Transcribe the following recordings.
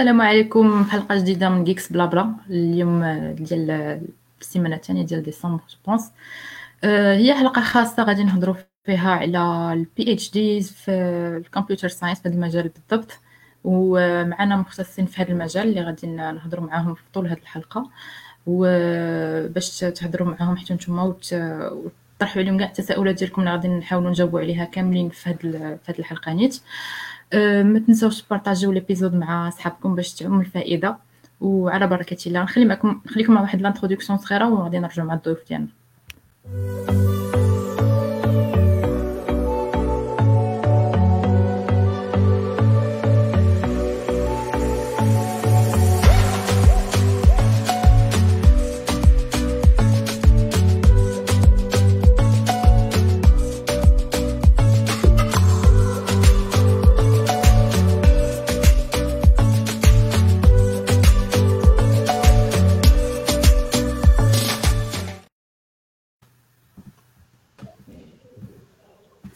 السلام عليكم في حلقه جديده من جيكس بلا بلا اليوم ديال السيمانه الثانيه ديال ديسمبر بونس آه، هي حلقه خاصه غادي نهضروا فيها على البي اتش دي في الكمبيوتر ساينس في هذا المجال بالضبط ومعنا مختصين في هذا المجال اللي غادي نهضروا معاهم في طول هذه الحلقه وباش تهضروا معاهم حتى نتوما وتطرحوا عليهم كاع التساؤلات ديالكم اللي غادي نحاولوا نجاوبوا عليها كاملين في هذه هاد... الحلقه نيت أه، ما تنساوش تبارطاجيو ليبيزود مع صحابكم باش تعم الفائده وعلى بركه الله نخلي معكم نخليكم مع واحد لانتروداكسيون صغيره وغادي نرجعوا مع الضيوف ديالنا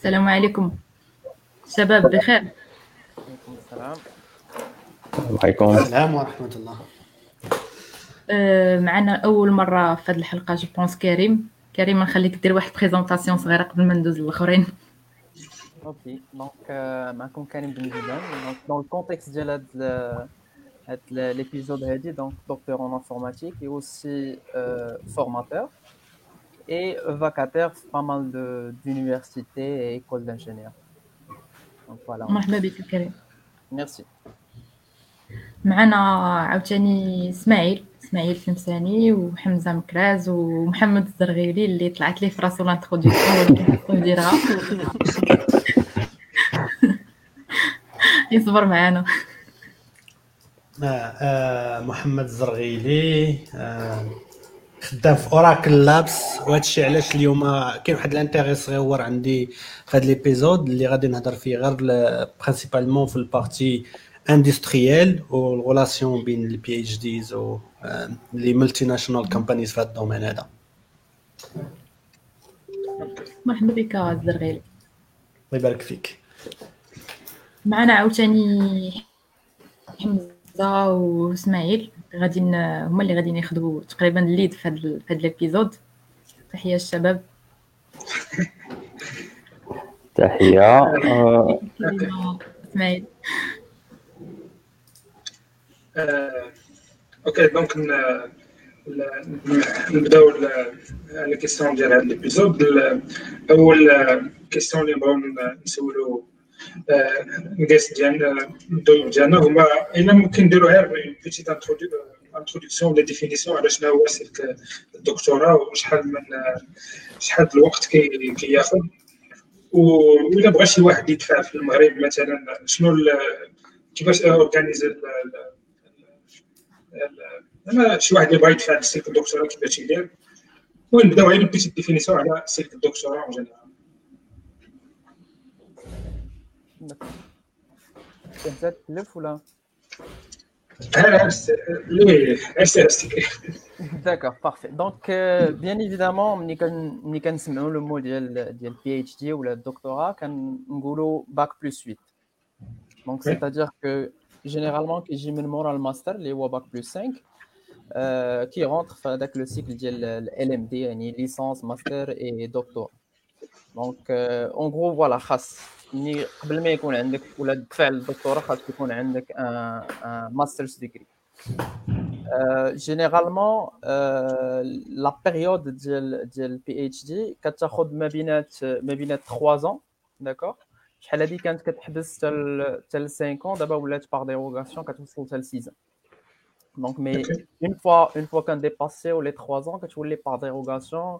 السلام عليكم شباب بخير وعليكم السلام وعليكم السلام ورحمه الله أه، معنا اول مره في هذه الحلقه جو بونس كريم كريم نخليك دير واحد بريزونطاسيون صغيره قبل ما ندوز للاخرين اوكي دونك euh, معكم كريم بن زيدان دونك دون الكونتكست ديال هاد هاد ليبيزود هادي دونك دكتور اون انفورماتيك اي اوسي فورماتور et vacataires, pas mal d'universités et écoles d'ingénieurs. Donc voilà. مرحبا الكريم. Merci. معنا عاوتاني اسماعيل اسماعيل فمساني وحمزه مكراز ومحمد الزرغيلي اللي طلعت لي في راسو لانتروديكسيون ولكن نديرها يصبر معانا آه، آه، محمد الزرغيلي آه، خدام في اوراكل لابس وهادشي علاش اليوم آه، كاين واحد الانتيغي صغيور عندي في هاد ليبيزود اللي غادي نهضر فيه غير برينسيبالمون في البارتي اندستريال والغولاسيون بين البي اتش ديز و لي ملتي ناشونال كومبانيز في هاد الدومين هذا مرحبا بك الزرغيل الله يبارك فيك معنا عاوتاني حمزه واسماعيل غادي هما اللي غادي ياخذوا تقريبا الليد في هذا في هذا الابيزود تحيه الشباب تحيه آه. اسماعيل آه، اوكي دونك نبداو على كيسيون ديال هذا الابيزود اول كيسيون اللي بغاو نسولو الناس ديالنا الضيوف ديالنا هما الا ممكن نديرو غير بيتيت انتروديكسيون آه، ولا ديفينيسيون على شنو هو سلك الدكتوراه وشحال من آه، شحال الوقت كياخذ وإلا بغى شي واحد يدفع في المغرب مثلا شنو كيفاش اورغانيز انا شي واحد اللي بغا يدفع سلك الدكتوراه كيفاش يدير ونبداو غير بيتيت ديفينيسيون على سلك الدكتوراه اون جينيرال كنت تلف euh, D'accord, parfait. Donc, euh, bien évidemment, nous le mot du PhD ou le doctorat, nous bac plus 8. Donc, c'est-à-dire que généralement, que j'ai le moral master, les bac plus 5, euh, qui rentre dans le cycle du LMD, licence, master et doctorat. Donc, euh, en gros, voilà, c'est ça. Si vous avez un doctorat, vous avez un master's degree. Euh, généralement, euh, la période du PhD, quand vous avez 3 ans, je vous dis que quand vous avez 5 ans, tu allez être par dérogation, vous allez être 6 ans. Mais une fois que vous avez passé les 3 ans, quand tu allez être par dérogation,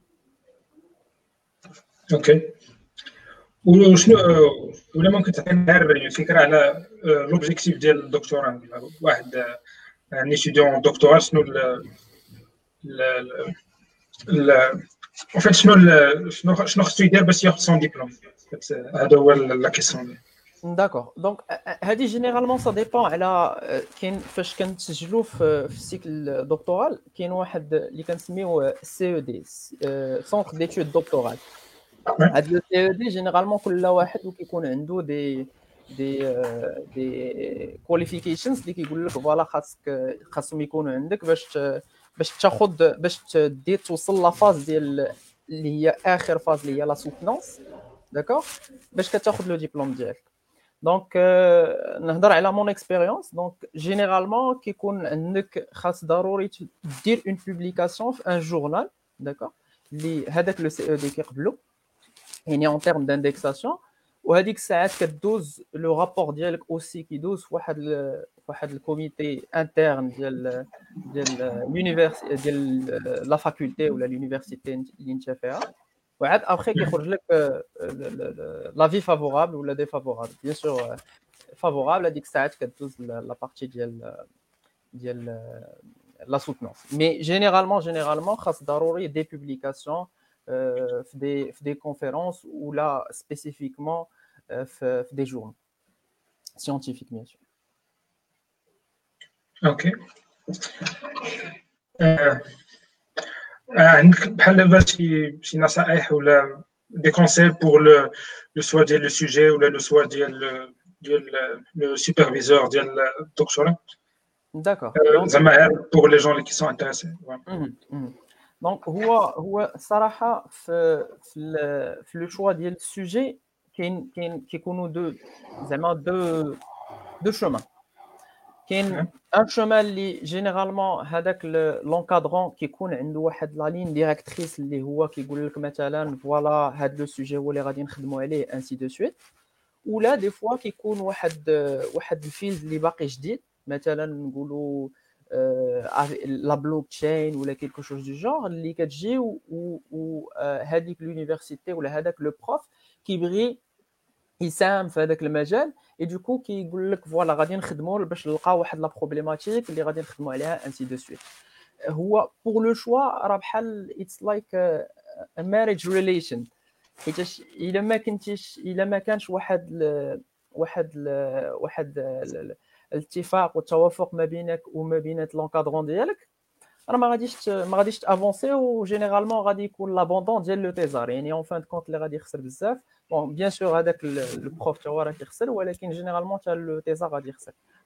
اوكي وشنو ولا ممكن تعطينا غير فكره على لوبجيكتيف ديال الدكتوراه واحد ان ايتيديون دكتوراه شنو ال ال وفات شنو شنو شنو خصو يدير باش ياخذ سون ديبلوم هذا هو لا كيسيون داكوغ دونك هادي جينيرالمون سا ديبون على كاين فاش كنتسجلوا في السيكل دكتورال كاين واحد اللي كنسميوه سي او دي سونتر ديتود دكتورال هاد لو سي او دي جينيرالمون كل واحد كيكون عنده دي دي دي كواليفيكيشنز اللي كيقول لك فوالا خاصك خاصهم يكونوا عندك باش باش تاخد باش تدي توصل لافاز ديال اللي هي اخر فاز اللي هي لا سوتنونس داكوغ باش كتاخد لو ديبلوم ديالك دونك euh, نهضر على مون اكسبيريونس دونك جينيرالمون كيكون عندك خاص ضروري دير اون بوبليكاسيون في ان جورنال داكوغ اللي هذاك لو سي او دي كيقبلو et en termes d'indexation, on a dix-sept que douze le rapport dit aussi qui douze le comité interne de la faculté ou de l'université de On après que pour le l'avis favorable ou défavorable bien sûr euh, favorable on a dix-sept que douze la partie de euh, la soutenance. Mais généralement généralement, quasquadrerie des publications euh, des, conférences ou là spécifiquement euh, des journaux scientifiques, bien sûr. OK. Euh, euh, des conseils pour le, le le sujet ou le choix le, le superviseur de le doctorat D'accord. Euh, pour les gens qui sont intéressés. Mhm, mhm donc où où s'arrache le choix de le sujet qui a deux chemins un chemin qui généralement c'est l'encadrant qui a la ligne directrice qui dit par exemple voilà le sujet où les ainsi de suite ou là des fois qui est a une une dit... لا بلوك تشين ولا كيلكو شوز دو جونغ اللي كتجي و هذيك لونيفرسيتي ولا هذاك لو بروف كيبغي يساهم في هذاك المجال اي دوكو كيقول لك فوالا غادي نخدموا باش نلقاو واحد لا بروبليماتيك اللي غادي نخدموا عليها انسي دو سويت هو بور لو شوا راه بحال اتس لايك ماريج ريليشن حيت الا ما كنتيش الا ما كانش واحد واحد واحد Elle tifard ou tchauffeur Mabinek ou Mabinek l'enquadrant d'ielk. Alors, Mabinek avancé ou généralement radic l'abandon d'IELC, le TESAR. Et en fin de compte, le radic service. Bien sûr, avec le prof tchauffeur à Kirsel ou elle est généralement le TESAR à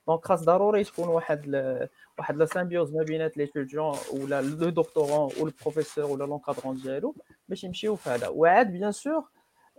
Donc, grâce à Rory, je pense que nous avons la symbiose Mabinek, l'étudiant ou le doctorant ou le professeur ou l'enquadrant d'IELC. Mais je suis oufé. Oui, bien sûr.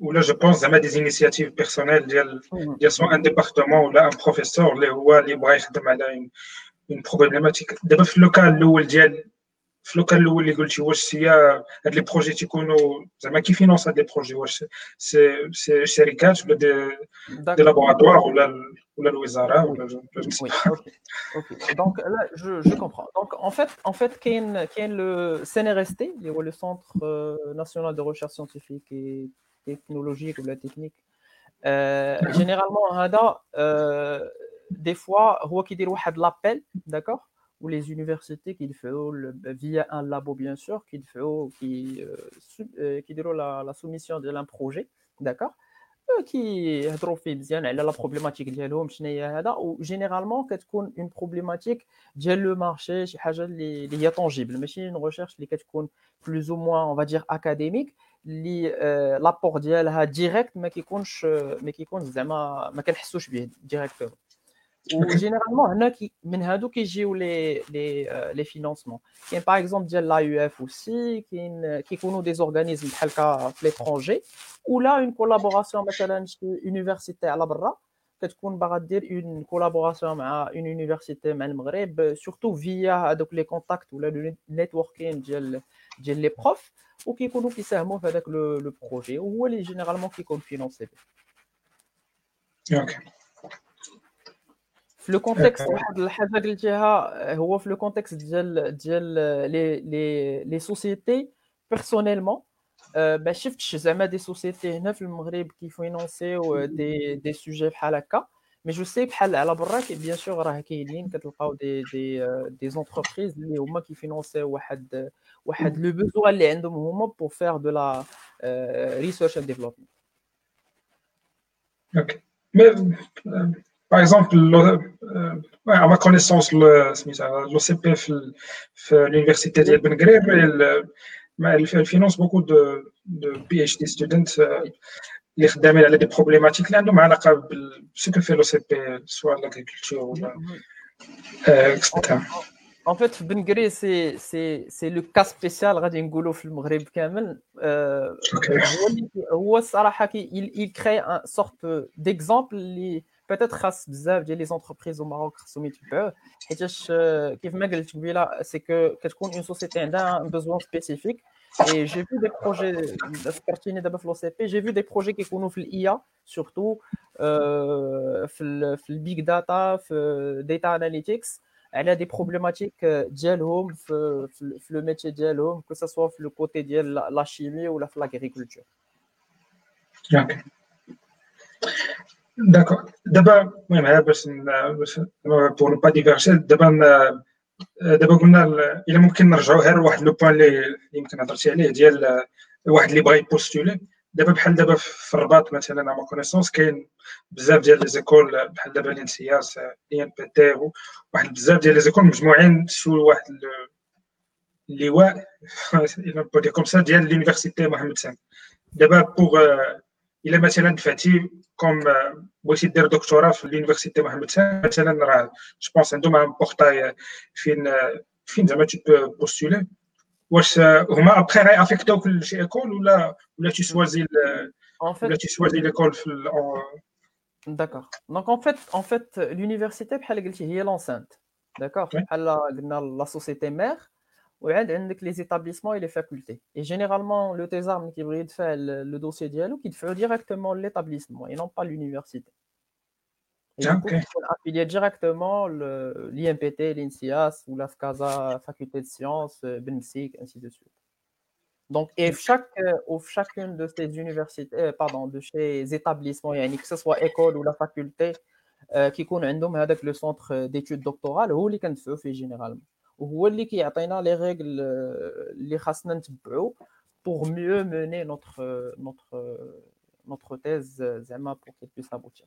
ou là je pense à des initiatives personnelles il y a un département ou là un professeur le une problématique local les a des projets qui financent hein, des projets c'est c'est des laboratoires ou le donc là je, comprends donc en fait en fait le CNRST le centre euh, national de recherche scientifique et technologique ou la technique euh, généralement euh, des fois on a de l'appel d'accord ou les universités qui font via un labo bien sûr qui font qui euh, qui la, la soumission d'un projet d'accord qui trouvent bien la problématique a شنو problématique, généralement, une problématique dans le marché, c'est حاجه mais tangible, mais une recherche qui est plus ou moins on va dire académique li l'apport d'elle direct mais qui coûte mais qui coûte zma direct généralement hein qui mais il y a qui les financements par exemple l'AUF aussi qui qui des organismes quelquefois étrangers ou là une collaboration avec une université à l'abri peut-être qu'on dire une collaboration avec une université même grèbe surtout via les contacts ou le networking d'elle les profs ou qui connu qui s'est avec le le projet ou les généralement qui confie euh, l'ancêtre euh, le contexte le contexte de de les les les sociétés personnellement je euh, bah, suis chez un des sociétés neuve maroc qui financent des des sujets pas laka mais je sais que à la et bien sûr à laquelle que y a des des entreprises qui financent ou à ou a le besoin d'aller à un pour faire de la research and development. Mais par exemple, euh, à ma connaissance, l'OCP, l'université de Ben-Gurion, elle finance beaucoup de PhD students. Euh, les problématiques là-dedans, mais à ce que fait l'OCP, l'agriculture, euh, etc. En fait, Ben c'est, c'est, c'est le cas spécial, Radin Goulo, le Maghreb, Kamel. Euh, okay. Euh, il, il crée un sorte d'exemple, les, peut-être les entreprises au Maroc, je c'est que une société a un besoin spécifique. Et j'ai vu des projets, j'ai vu des projets qui sont l'IA, surtout, euh, le big data, data analytics elle a des problématiques euh, dialogue le métier dialogue que ce soit le côté de la chimie ou l'agriculture okay. D'accord. D'abord, oui, mais euh, euh, pour ne pas diverger, d'abord, دابا قلنا الا ممكن نرجعوا غير un لو بوان اللي يمكن هضرتي عليه ديال واحد اللي بغى يبوستولي دابا بحال دابا في الرباط مثلا ما كونيسونس كاين بزاف ديال لي زيكول بحال دابا لينسياس لي ان بي تي واحد بزاف ديال لي زيكول مجموعين سو واحد اللواء بودي كوم سا ديال لونيفرسيتي محمد سان دابا بوغ الا مثلا دفعتي كوم بغيتي دير دكتوراه في لونيفرسيتي محمد سان مثلا راه جو بونس عندهم ان بورتاي فين فين زعما تي بوستولي Euh, ouais, après, est-ce que tu as fait l'école ou tu choisis l'école euh, en... Euh. D'accord. Donc, en fait, l'université, elle est l'enceinte. D'accord. Elle la société mère, avec les établissements et les facultés. Et généralement, le Tesame qui fait le dossier dialogue, il fait directement l'établissement et non pas l'université. Ah, il faut affilier directement l'IMPT, l'INSIAS ou l'AFCASA, Faculté de Sciences, euh, BNSIC, ainsi de suite. Donc, et chaque, ou euh, chacune de ces universités, euh, pardon, de ces établissements, que ce soit école ou la faculté, qui connaît avec le centre d'études doctorales, ou les e fait généralement. Ou les qui atteint les règles, les pour mieux mener notre, notre, notre thèse, pour qu'elle puisse aboutir.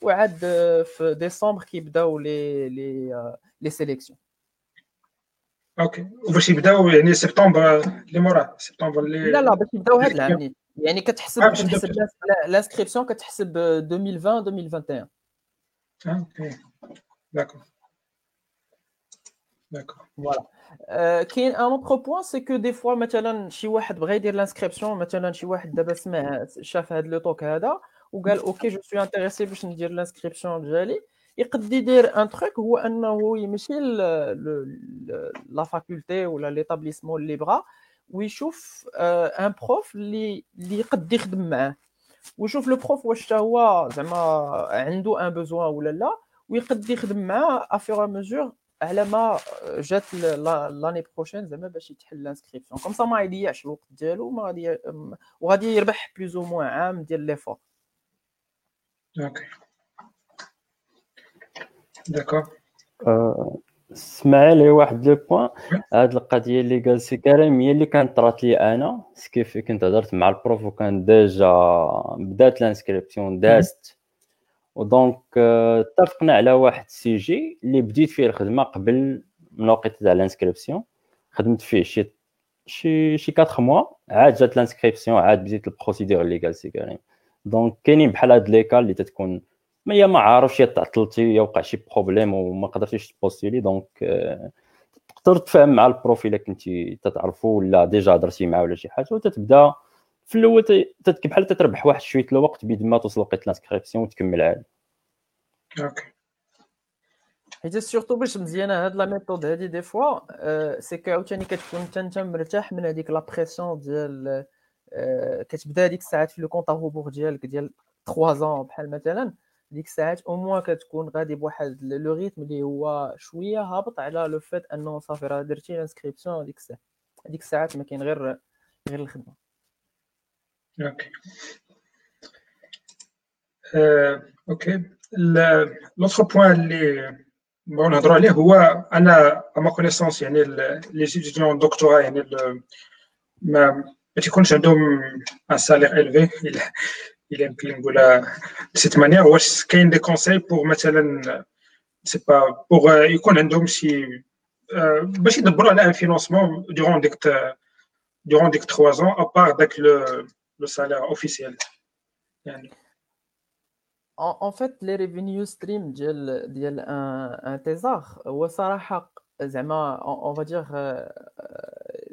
Ou à de décembre qui euh, les sélections. Ok. Vous avez dit que le mois de septembre, les Non, non, bah, il y a ah, l'inscription 2020-2021. Euh, ah, ok. D'accord. D'accord. Voilà. Euh, un autre point, c'est que des fois, maintenant, si veut l'inscription, si le chef de ok je suis intéressé je l'inscription il peut dire un truc où la faculté ou l'établissement libra où il chauffe euh, un prof il peut dire demain où le prof qui un besoin ou il dire demain à fur à mesure zma euh, l'année prochaine ben, l'inscription comme ça je moins Ok. D'accord. سمع لي واحد لو بوان هاد القضيه اللي قال سي كريم هي اللي كانت طرات لي انا كيف كنت هضرت مع البروف وكان ديجا بدات لانسكريبسيون دازت ودونك اتفقنا على واحد السيجي اللي بديت فيه الخدمه قبل من وقت تاع لانسكريبسيون خدمت فيه شي شي شي 4 موا عاد جات لانسكريبسيون عاد بديت البروسيدور اللي قال سي كريم دونك كاينين بحال هاد لي كال اللي تتكون ما هي ما عارفش تعطلتي يا وقع شي بروبليم وما قدرتيش تبوستيلي دونك آه، تقدر تفهم مع البروفيل اللي كنتي تتعرفو ولا ديجا هضرتي معاه ولا شي حاجه وتتبدا في الاول بحال تتربح واحد شويه الوقت بيد ما توصل وقت لانسكريبسيون وتكمل عادي اوكي حيت سورتو باش مزيانه هاد لا ميثود هادي دي فوا آه، سي كو عاوتاني كتكون انت مرتاح من هذيك لا بريسيون ديال آه، كتبدا ديك الساعات في لو كونط بوغ ديالك ديال 3 بحال مثلا ديك الساعات او موان كتكون غادي بواحد لو ريتم اللي هو شويه هابط على لو فات انه صافي راه درتي انسكريبسيون ديك الساعه ديك الساعات ما كاين غير غير الخدمه اوكي اوكي لوتر بوين اللي بغينا نهضروا عليه هو انا ما كونيسونس يعني لي ستوديون دكتوراه يعني ما Je connais un salaire élevé. Il est incliné de cette manière. Ou est-ce qu'il y a des conseils pour Mathilde? Je ne sais pas. Pour Iconendom, euh, si... Mais si d'abord, on un financement durant trois ans, à part avec le salaire officiel. En fait, les revenus stream, il y a un thésor. Ou Sarah Hak, on va dire. Euh, euh,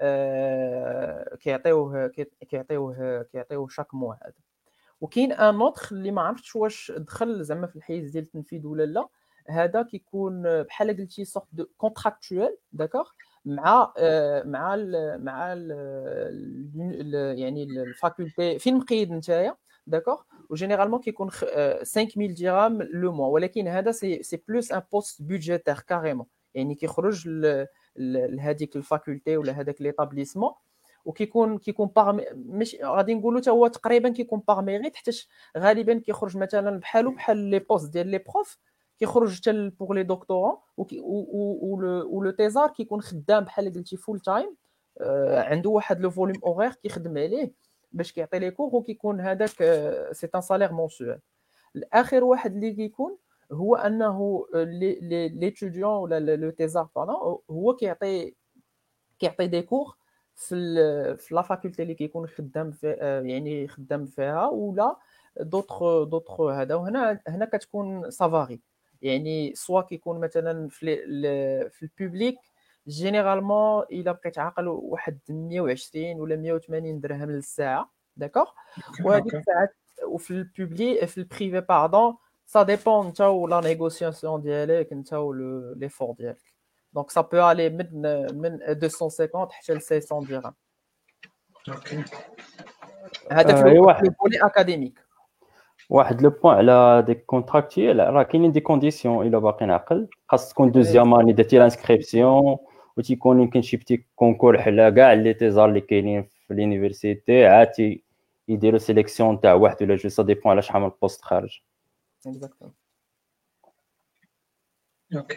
آه، كيعطيوه كيعطيوه كيعطيوه شاك مو هذا وكاين ان اوتر اللي ما عرفتش واش دخل زعما في الحيز ديال التنفيذ ولا لا هذا كيكون بحال قلتي سورت دو كونتراكتويل داكوغ مع آه، مع الـ مع الـ يعني الفاكولتي فين مقيد نتايا داكوغ وجينيرالمون كيكون 5000 درهم لو موا ولكن هذا سي سي بلوس ان بوست بودجيتير كاريمون يعني كيخرج لهذيك الفاكولتي ولا هذاك ليتابليسمون وكيكون كيكون باغ مش غادي نقولوا حتى هو تقريبا كيكون باغ ميريت حيت غالبا كيخرج مثلا بحالو بحال لي بوست ديال لي بروف كيخرج حتى بوغ لي دكتورون ولو تيزار كيكون خدام بحال قلتي فول تايم آه، عنده واحد لو فوليوم اوغير كيخدم عليه باش كيعطي لي كور وكيكون هذاك سي ان سالير مونسوال الاخر واحد اللي كيكون هو انه ليتوديون ولا لو تيزار باردون هو كيعطي كيعطي دي كور في في لا فاكولتي اللي كيكون خدام في آه، يعني خدام فيها ولا دوطخ دوطخ هذا وهنا هنا كتكون سافاري يعني سوا كيكون مثلا في في البوبليك جينيرالمون الا بقيت عاقل واحد 120 ولا 180 درهم للساعه داكوغ وهذيك الساعات وفي البوبلي في البريفي باردون Ça dépend, de la négociation DL et de l'effort le l'effort DL. Donc ça peut aller de 250 à 600 dirhams. Un élève euh, académique. Un des points là des contrats, euh, il y a des conditions. Ah, il va qu'il n'a que. Parce qu'au deuxième année de l'inscription, où tu connais petit concours, là, quel était lequel l'université a-t-il idé la sélection de un de la chose. Ça dépend à la chambre post Exactement. Ok.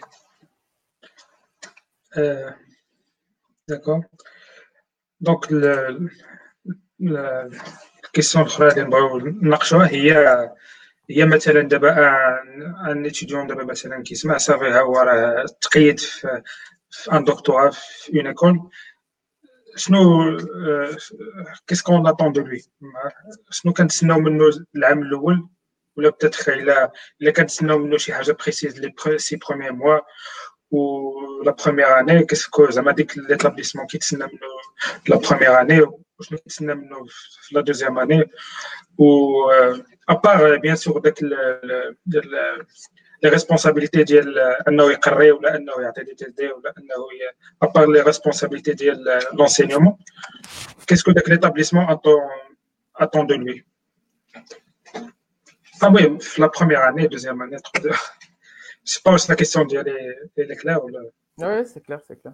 Euh, D'accord. Donc, le, le, الاخرى اللي نبغاو نناقشوها هي مثلا دابا ان اتيديون دابا مثلا كيسمع صافي ها هو راه تقيد في ان دكتوراه في اون ايكول شنو كيس كون اتون دو لوي شنو كنتسناو منو العام الاول ou peut-être euh, il a les a quand précise les six premiers mois ou la première année qu'est-ce que ça m'a dit que l'établissement qui est euh, la première année ou euh, la deuxième année ou à part bien sûr les responsabilités ou à part les responsabilités de l'enseignement, qu'est-ce que l'établissement attend de lui oui, la première année, deuxième année, Je pense pas c'est la question d'y aller est claire Oui, c'est clair, c'est clair.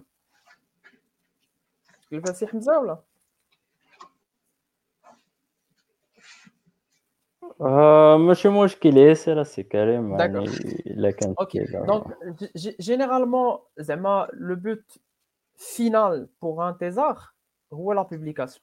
Il va s'y remettre là. Euh, monsieur Mouchkili, c'est là, c'est carré. D'accord. Donc, généralement, Zema, le but final pour un thésard, est la publication.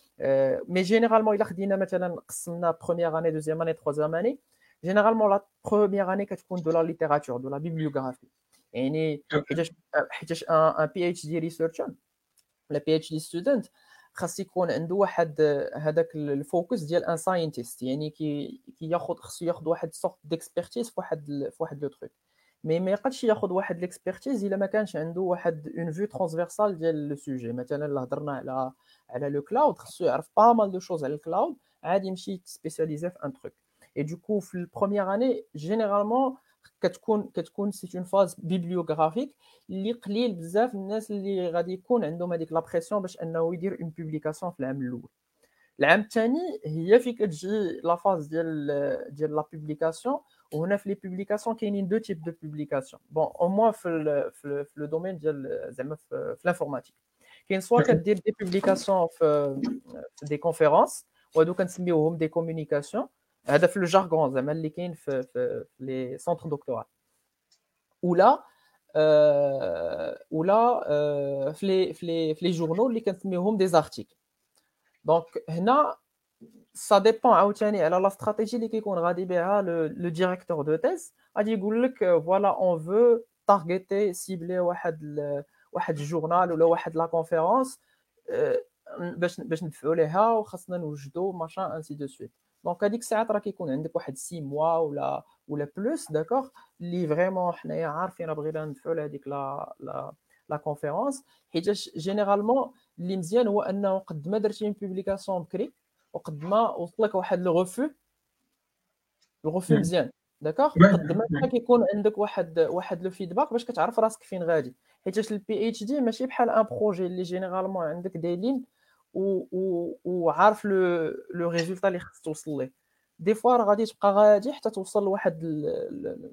مي آه، جينيرالمون الا خدينا مثلا قسمنا بروميير اني دوزيام اني تخوازيام اني جينيرالمون لا بروميير اني كتكون دو لا ليتيراتور دو لا بيبليوغرافي يعني حيتاش حيتاش ان بي اتش دي ريسيرشر ولا بي اتش دي ستودنت خاص يكون عنده واحد هذاك الفوكس ديال ان ساينتيست يعني كي كياخذ خصو ياخذ واحد سورت ديكسبيرتيز في واحد في واحد لو تروك Mais quand il y a de l'expertise, il y a une vue transversale du sujet. Maintenant, il y a le cloud, il y a pas mal de choses dans le cloud, il y a des choses spécialisées un truc. Et du coup, la première année, généralement, quand c'est une phase bibliographique, il y a des gens qui ont la pression pour faire une publication lourde. La dernière année, il y a la phase de la publication. On a les publications, il y a deux types de publications. Bon, au moins, le domaine de l'informatique. Il soit des publications, euh, des conférences, ou des communications. C'est euh, le jargon, les centres doctoraux. Ou là, euh, ou là, les journaux, les des articles. Donc, là, ça dépend. Hein, Alors, la stratégie de le directeur de test, a dit que euh, voilà, on veut targeter, cibler le journal ou la conférence, et euh, faire ainsi de suite. Donc, a dit que c'est à hein, six mois ou plus, d'accord Ce est vraiment c'est faire la conférence. Et généralement, l'IMSIEN, on a une publication en وقد ما وصلك واحد لو غوفو لو غوفو نعم. مزيان داكوغ نعم. قد ما نعم. كيكون عندك واحد واحد لو فيدباك باش كتعرف راسك فين غادي حيت البي اتش دي ماشي بحال ان بروجي اللي جينيرالمون عندك دايلين وعارف لو لو ريزولتا اللي خص توصل ليه دي فوا غادي تبقى غادي حتى توصل لواحد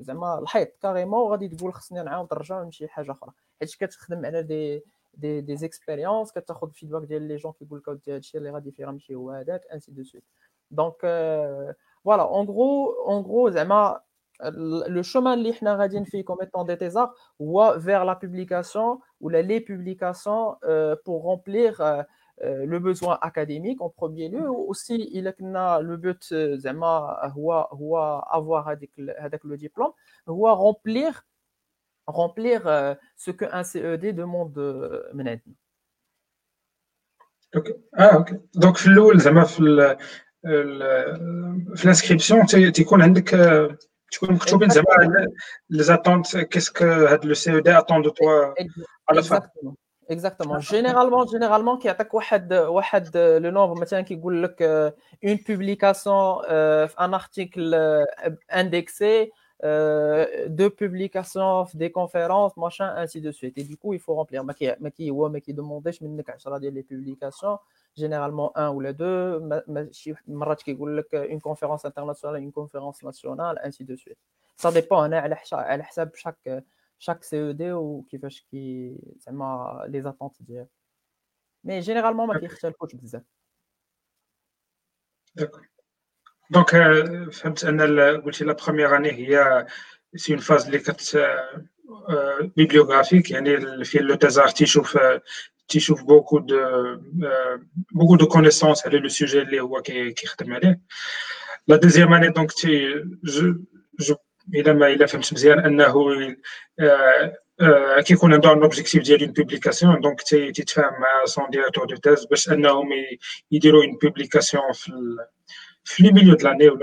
زعما الحيط كاريمون وغادي تقول خصني نعاود نرجع نمشي حاجه اخرى حيت كتخدم على دي des, des expériences que tu ديال لي جون كيقول gens qui اللي غادي فيه راه هو ainsi de suite Donc, euh, voilà, en gros, en gros, euh, le chemin اللي حنا غاديين فيه comme étant des thésards هو vers la publication ou les publications euh, pour remplir le besoin académique en premier lieu mm-hmm. aussi il a le but d'avoir هو هو avoir هذاك le diplôme هو remplir remplir euh, ce qu'un CED demande euh, de Ah, ok. Donc, euh, l'inscription, tu tu que les attentes, qu'est-ce que le CED attend de toi Exactement. Généralement, généralement, qui attaque le nombre, qui une publication, un article indexé, euh, de publications, des conférences, machin, ainsi de suite. Et du coup, il faut remplir. Mais qui, mais je les publications, généralement un ou les deux, une conférence internationale, une conférence nationale, ainsi de suite. Ça dépend, on hein, a chaque, chaque CED ou qui fait qui, les attentes. Mais généralement, ma qui le coach, D'accord. Donc, euh, euh, la première année لا بروميير اني bibliographique, le qui euh, beaucoup de, beaucoup de connaissances, sur le sujet La deuxième année, je, il a, l'objectif d'une publication, donc, il son directeur de thèse, a une publication le milieu de l'année, ou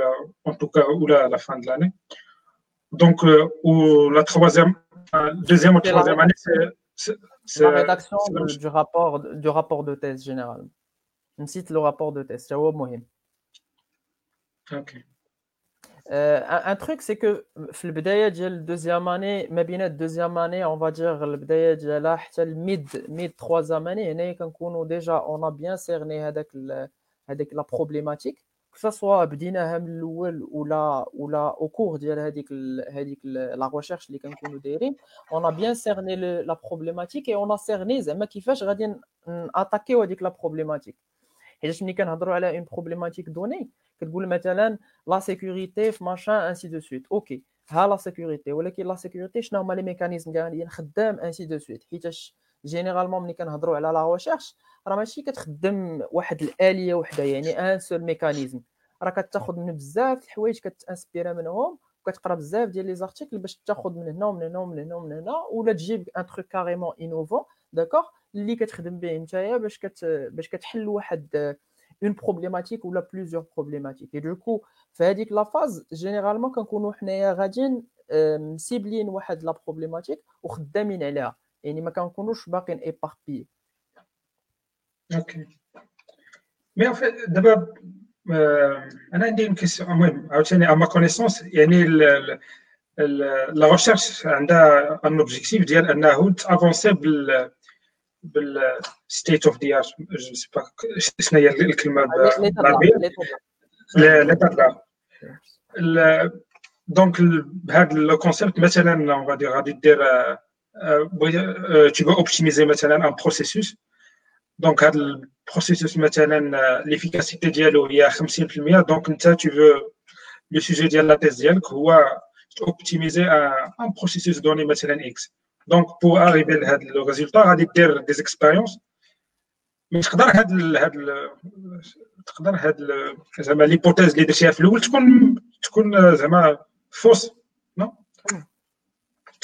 en tout cas, ou la, la fin de l'année. Donc, euh, ou la troisième, euh, deuxième ou troisième année, c'est. La rédaction du, rapport, du rapport de thèse général. On cite le rapport de thèse, c'est Mohim. Ok. Euh, un, truc, c'est que le deuxième année, mais bien deuxième année, on va dire le début ديالها le mid mid troisième année, quand déjà on a bien cerné هذاك la problématique que ce soit à ou au cours de la recherche on a bien cerné la problématique et on a cerné les hommes qui veulent attaquer la problématique et je suis on une problématique donnée la sécurité machin ainsi de suite ok à la sécurité la sécurité je n'ai pas les mécanismes ainsi de suite جينيرالمون ملي كنهضروا على لا ريشيرش راه ماشي كتخدم واحد الاليه وحده يعني ان سول ميكانيزم راه كتاخذ من بزاف الحوايج كتانسبيرا منهم وكتقرا بزاف ديال لي زارتيكل باش تاخذ من هنا ومن هنا ومن هنا ومن هنا ولا تجيب ان تروك كاريمون انوفون داكوغ اللي كتخدم به نتايا باش كت باش كتحل واحد اون بروبليماتيك ولا بليزيور بروبليماتيك اي دوكو في هذيك لا فاز جينيرالمون كنكونوا حنايا غاديين آه، مسيبلين واحد لا بروبليماتيك وخدامين عليها Il n'y a pas de connaissance, il OK. Mais en fait, d'abord, on euh, a une question, ah, ah, à ma connaissance, la recherche a un objectif, on a un le euh, euh, state of the art. Je ne sais pas, je ne sais pas si c'est le climat de ah, l'art. Donc, le concept, mais c'est on va dire... Euh, euh, euh, tu veux optimiser maintenant un processus donc le processus l'efficacité il a donc tu veux le sujet de la thèse optimiser un processus x donc pour arriver le résultat à des expériences mais l'hypothèse les fausse non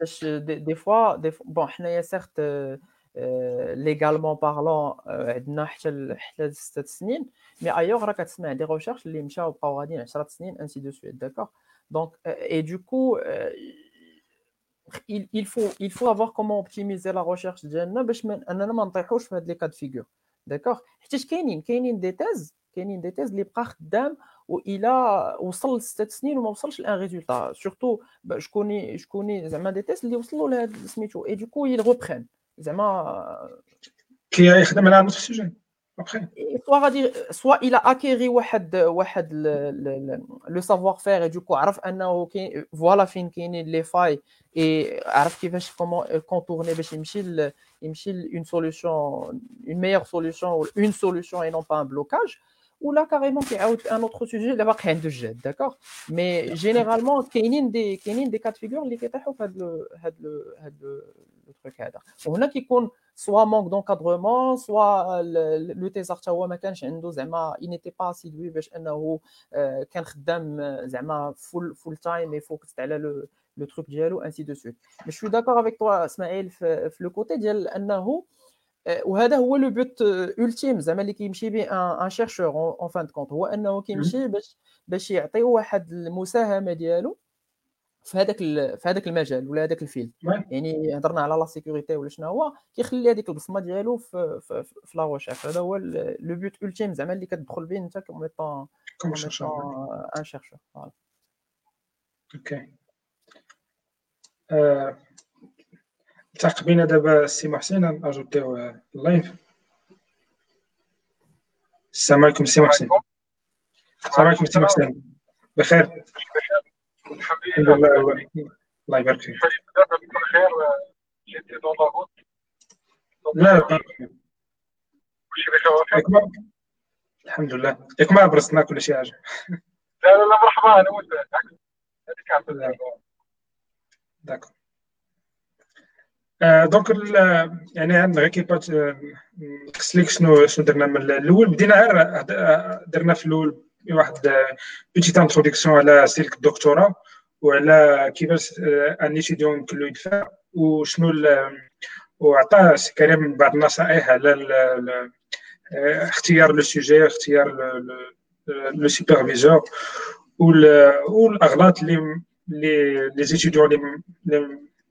des fois, des fois, bon, certes, euh, euh, légalement parlant, عندنا حتى حتى 6 ans, mais ailleurs a كتسمع des recherches اللي ont بقاو غاديين 10 ans, ainsi de suite d'accord donc euh, et du coup il, il faut il faut avoir comment optimiser la recherche ديالنا باش اننا ما pas je fais des cas de figure d'accord حيت كاينين كاينين des thèses qu'elles you les où il a, il a un résultat. Surtout, bah, je connais, je connais, et du coup ils reprennent, Soit il a acquis le savoir-faire et du coup, il voilà, les failles et il comment contourner, une solution, une meilleure solution une solution et non pas un blocage ou là carrément un autre sujet d'abord qu'il de jet d'accord mais généralement il des des cas de figure qui le truc on a qui soit manque d'encadrement soit euh, le thésard tawa ma kanch il n'était pas assidu باش انه كان خدام زعما full full time et focus على le le truc dialo ainsi de suite mais je suis d'accord avec toi Ismaël le côté ديال انه آه، وهذا هو لو بوت اولتيم زعما اللي كيمشي به ان شيرشور اون فان كونت هو انه كيمشي باش باش يعطي واحد المساهمه ديالو في هذاك في هذاك المجال ولا هذاك الفيلد يعني هضرنا على لا سيكوريتي ولا شنو هو كيخلي هذيك البصمه ديالو في في, في لا ريشيرش هذا هو لو بوت اولتيم زعما اللي كتدخل به انت كوم كوميطون ان شيرشور اوكي تقبينا دابا السي محسن اجوتيو اللايف السلام عليكم السي محسن السلام عليكم السي محسن بخير الحمد لله الله يبارك فيك لا الحمد لله ياك euh, ما برصنا كل شيء حاجه لا لا مرحبا انا هذيك داكور آه، دونك يعني عندنا غير كيبات نقصلك آه، شنو شنو درنا من الاول بدينا غير آه، درنا في الاول واحد بيتيت انتروديكسيون على سلك الدكتوراه وعلى كيفاش ان ايتيديون يمكن له يدفع وشنو وعطى كريم بعض النصائح على اختيار لو سوجي اختيار لو سوبرفيزور والاغلاط اللي لي لي زيتيديون اللي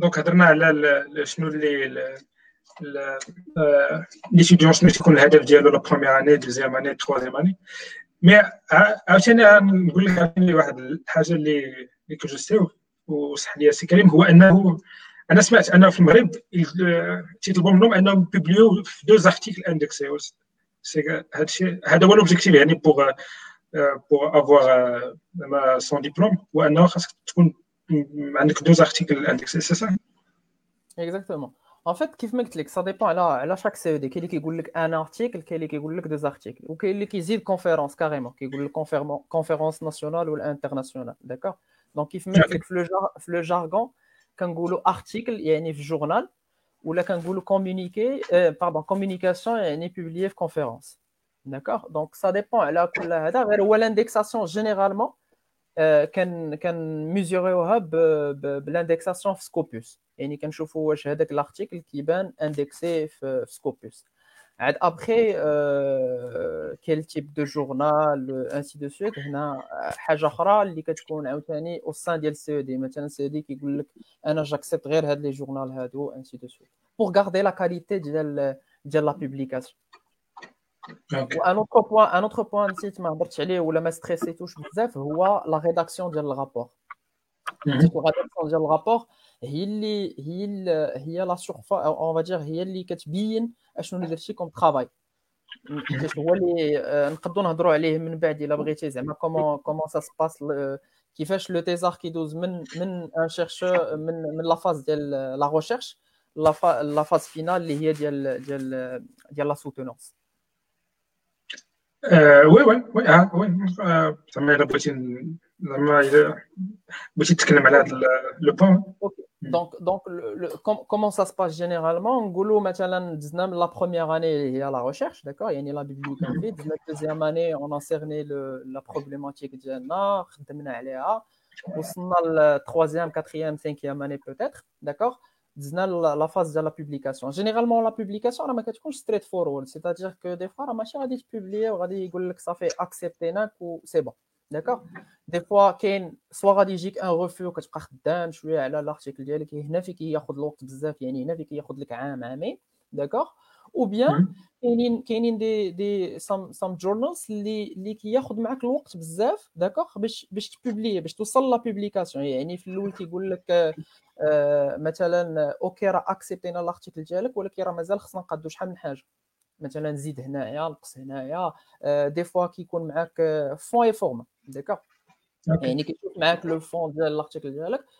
دونك هضرنا على شنو اللي ليتيديون آه، شنو تيكون الهدف ديالو لا بروميير اني دوزيام اني تخوازيام اني مي عاوتاني نقول لك واحد الحاجه اللي اللي كجوستيو وصح ليا سي كريم هو انه انا سمعت انه في المغرب تيطلبوا آه، منهم انهم بيبليو في دو زارتيكل اندكسي هذا الشيء هذا هو لوبجيكتيف يعني بوغ بوغ افواغ سون ديبلوم هو انه خاصك تكون deux articles indexés, c'est ça? Exactement. En fait, qui fait ça dépend. à chaque CED, qui google un article, qui google des articles, ou est qui dit conférence, carrément, qui une conférence nationale ou internationale. D'accord Donc, il fait que le jargon, qu'un dit article, il y a une journal, ou là, qu'un dit communiqué, euh, pardon, communication, il y a une publiée conférence. D'accord Donc, ça dépend. Là, l'indexation généralement euh, qui mesure euh, l'indexation de Scopus et qui va voir l'article qui va ben indexer euh, Scopus. Après, quel type de journal, ainsi de suite, il y a un journal qui sont est au sein du CED. Le CED qui dit que j'accepte les journaux, ainsi de suite, pour garder la qualité de la publication. Un autre point, un autre point, c'est la la rédaction rapport. Mhm. La rédaction du rapport, il y euh, on va dire, mm, le euh, comment ça se passe qui fait le qui la phase de la recherche, la phase finale, la soutenance oui, oui, oui, ah, oui. Euh, ça m'a bouti, ça m'a bouti de quelque malade le pont. Donc, donc, comment ça se passe généralement? Goulou, maintenant, la première année, il y a la recherche, d'accord? Il y a la bibliographie. La mhm. deuxième année, on a cerné le, la problématique du nord, de la troisième, quatrième, cinquième année, peut-être, d'accord? la phase de la publication généralement la publication on straightforward c'est-à-dire que des fois la machine a dit publier a dit que ça fait accepter c'est bon d'accord des fois soit dit un refus que l'article d'accord او بيان كاينين كاينين دي دي سام سام جورنالز اللي اللي كياخذ معك الوقت بزاف داكوغ باش باش تبوبلي باش توصل لا بوبليكاسيون يعني في الاول كيقول لك آه، مثلا اوكي راه اكسبتينا لارتيكل ديالك ولكن راه مازال خصنا نقادو شحال من حاجه مثلا زيد هنايا نقص هنايا دي آه، فوا كيكون معاك فون اي فورم داكوغ يعني كيشوف معاك لو فون ديال لارتيكل ديالك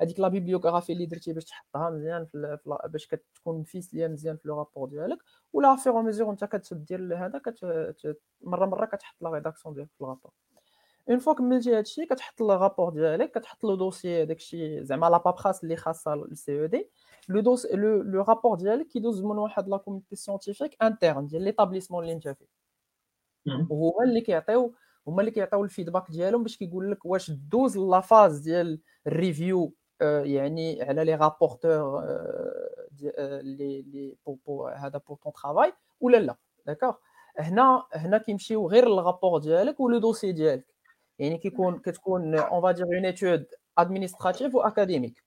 هذيك لا بيبليوغرافي اللي درتي باش تحطها مزيان في باش كتكون ليا مزيان في لو رابور ديالك ولا في فيغ ميزور انت كتدير هذا كت مره مره كتحط لا ريداكسيون ديالك في الرابور اون فوا كملتي هادشي كتحط الرابور ديالك كتحط لو دوسي داكشي زعما لا بابخاس اللي خاصه للسي او دي لو دوس لو رابور ديالك كيدوز من واحد لا كوميتي سيانتيفيك انترن ديال ليتابليسمون اللي انت فيه وهو اللي كيعطيو هما اللي كيعطيو الفيدباك ديالهم باش كيقول لك واش دوز لا فاز ديال الريفيو Euh, elle y les rapporteurs euh, euh, les, les, pour, ton travail ou là d'accord le rapport ou le dossier on va dire une étude administrative ou académique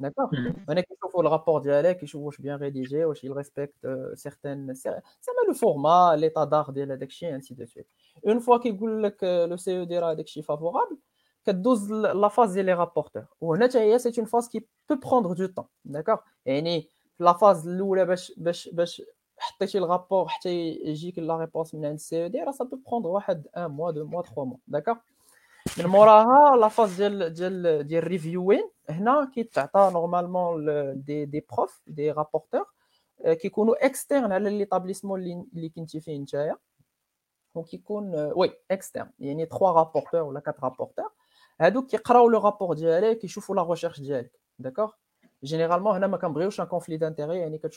d'accord hmm. on qui le rapport qui bien rédigé respecte certaines c'est le format l'état d'art de ainsi de suite une fois qu'il que le CED est favorable la phase des rapporteurs. c'est une phase qui peut prendre du temps. D'accord la phase où le rapport, la réponse e ça peut prendre un mois, deux mois, trois mois. D'accord ah, la phase de reviewing, qui normalement des, profs, des rapporteurs, euh, qui sont externes à l'établissement qui donc qui sont, euh, oui, externes. Il y a trois rapporteurs ou quatre rapporteurs. Donc, il y a le rapport Dialé, il y la recherche Dialé. D'accord Généralement, quand on a un conflit d'intérêts, il y a des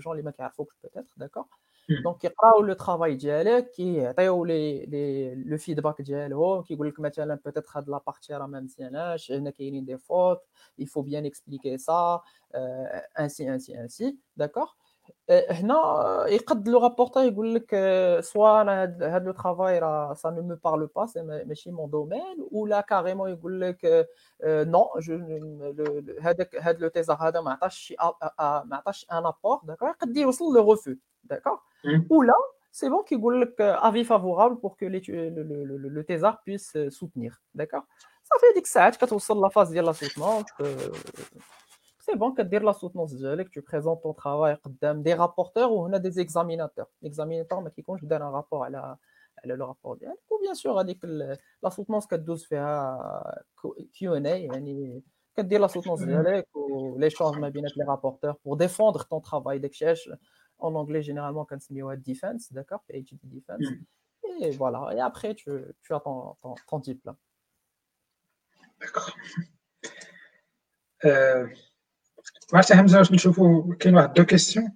gens qui m'ont fait la peut-être. D'accord hmm. Donc, ils y le travail Dialé, il y le feedback Dialé, qui veut que peut-être ait de la partie à la même CNH, il y a une fautes, il faut bien expliquer ça, ainsi, ainsi, ainsi. D'accord non il le rapporteur il dit que soit le travail ça ne me parle pas c'est mais mon domaine ou là carrément il que non je le à un apport il le refus ou là c'est bon qu'il dit avis favorable pour que le le puisse soutenir ça fait que ça, la phase de euh، c'est bon que dire la soutenance que tu présentes ton travail des rapporteurs ou on a des examinateurs L'examinateur, mais qui compte donne un rapport à la le rapport ou bien sûr la soutenance que 12 fait à Q&A que dire la soutenance ou l'échange avec les rapporteurs pour défendre ton travail d'exchange en anglais généralement quand c'est defense d'accord PhD defense mm. et voilà et après tu, tu as ton, ton, diplôme d'accord euh... عرفتي حمزه واش نشوفوا كاين واحد دو كيستيون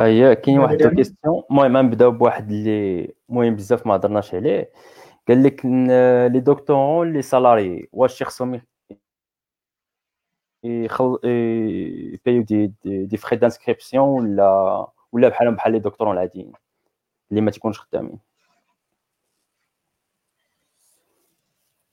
اييه كاين واحد دو كيستيون المهم نبداو بواحد اللي مهم بزاف ما هضرناش عليه قال لك لي دكتورون لي سالاري واش خصهم يخل يبيو دي دي فري دانسكريبسيون ولا ولا بحالهم بحال لي دكتورون العاديين اللي ما تيكونش خدامين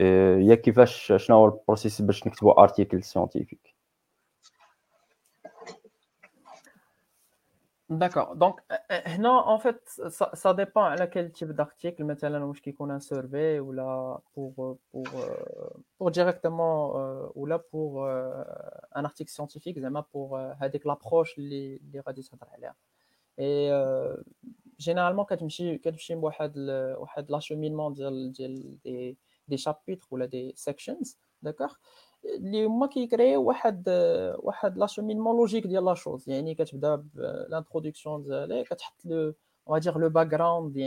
Il y a qui fait ce processus de article scientifique. D'accord. Donc, euh, non, en fait, ça dépend de quel type d'article, mettons-le dans un survey, ou euh, euh, pour directement, ou pour un article scientifique, cest pour dire qu'il approche les radios centrales. Et généralement, quand je suis à la tête, là, je des chapitres ou des sections d'accord. Les moi qui crée un peu un la cheminement logique de la chose. Il tu fais euh, l'introduction, de que tu mets, on va dire le background, il y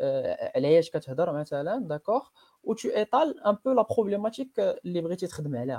a que tu as dans un d'accord où tu étales un peu la problématique que l'ouvrage est de mener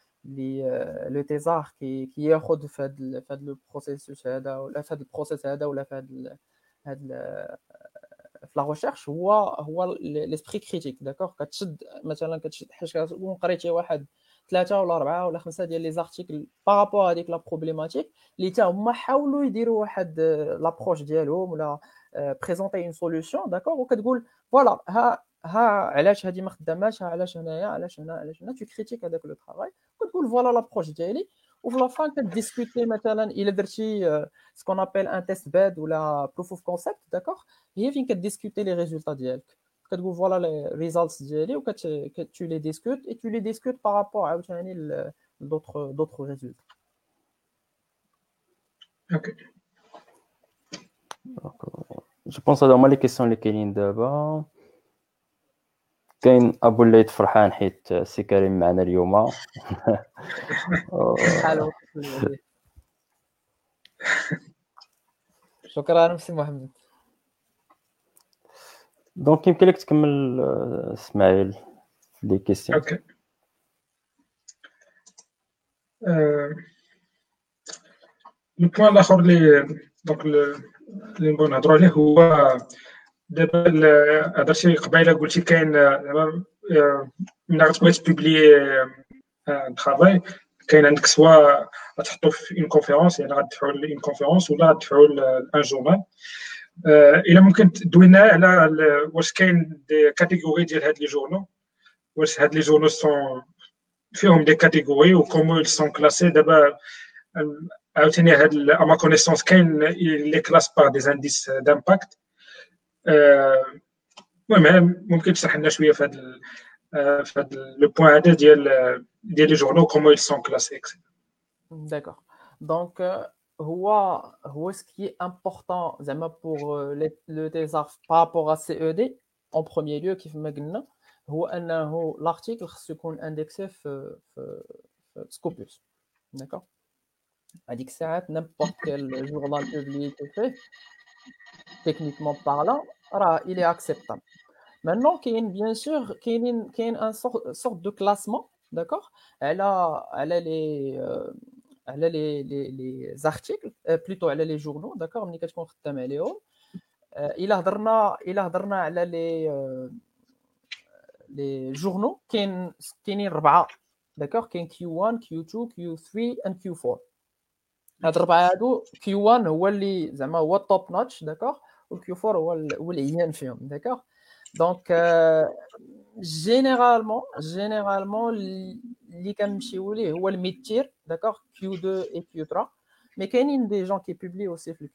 لي لو تيزار كي كياخذ في هذا في هذا البروسيسوس هذا ولا في هذا البروسيس هذا ولا في هذا هذا في لا ريشيرش هو هو ليسبري كريتيك داكوغ كتشد مثلا كتشد حاجه كتكون قريتي واحد ثلاثه ولا اربعه ولا خمسه ديال لي زارتيكل بارابور هذيك لا بروبليماتيك اللي تا هما حاولوا يديروا واحد لابروش ديالهم ولا بريزونتي اون سوليوشن داكوغ وكتقول فوالا ها Ah, tu critiques avec le travail voilà l'approche ou la fin discuter maintenant il a ce qu'on appelle un test bed ou la proof of concept d'accord et vient discuter les résultats d'elle voilà les results d'elle ou tu les discutes et tu les discutes par rapport à d'autres d'autres résultats ok je pense à dans les questions lesquelles d'abord كاين ابو الليت فرحان حيت سي كريم معنا اليوم شكرا سي محمد دونك يمكن لك تكمل اسماعيل لي كيسيون اوكي أه، البوان الاخر اللي دونك اللي نبغي نهضروا عليه هو دابا هضرتي قبيله قلتي كاين آه، ملي غتبغي تبيبلي ان آه، ترافاي آه، كاين عندك سوا غتحطو في اون كونفيرونس يعني غتدفعوا لان كونفيرونس ولا غتدفعوا لان جورنال الى ممكن تدوي على واش كاين دي كاتيجوري ديال هاد لي جورنو واش هاد لي جورنو سون فيهم دي كاتيجوري وكومو ils كلاسي دابا عاوتاني هاد ما كونيسونس كاين لي كلاس بار دي انديس دامباكت Euh, oui, mais mon clip s'est en train de euh, faire le point A de dire les journaux, comment ils sont classés. D'accord. Donc, euh, où est-ce qui est important pour le TESAF par rapport à CED, en premier lieu, qui fait magna, où est-ce que l'article reçoit un indexé scopus? D'accord. Indexé à n'importe quel journal public techniquement parlant, il est acceptable. Maintenant, il bien sûr il y a une sorte de classement, d'accord Elle a, elle a les, euh, elle a les, les, les articles, euh, plutôt elle a les journaux, d'accord euh, Il a il a a les euh, les journaux qui sont d'accord Q1, Q2, Q3 et Q4. Notre paradoxe, Q1 ou Wally, c'est un top-notch, d'accord Ou Q4 ou bien Infinite, d'accord Donc, euh, généralement, les campshiwilli, ou le mid-tier, d'accord Q2 et Q3. Mais qu'il y ait des gens qui publient aussi le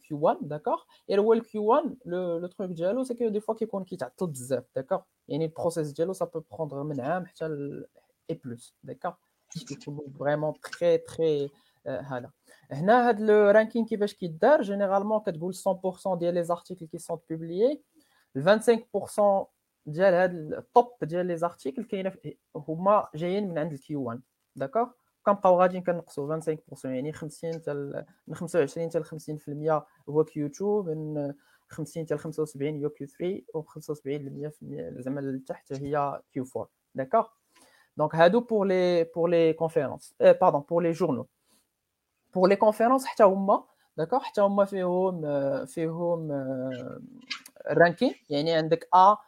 Q1, d'accord Et le Q1, le truc geléo, c'est qu'il y a des fois quelqu'un qui a tout z, d'accord Il y a un process ça peut prendre un miner et plus, d'accord vraiment très très euh, voilà. le ranking qui va se quitter généralement, 100% des articles qui sont publiés, 25% des top des articles qui sont Q1. D'accord كم بقاو غادي كنقصوا 25% يعني 50 حتى من 25 de ل 50% هو كيو 2 من 50 حتى ل 75 هو q 3 و 75% زعما 4 d'accord donc, Hado pour les, pour les conférences, euh, pardon, pour les journaux. Pour les conférences, d'accord Htaouma fait home ranking. Il y a A,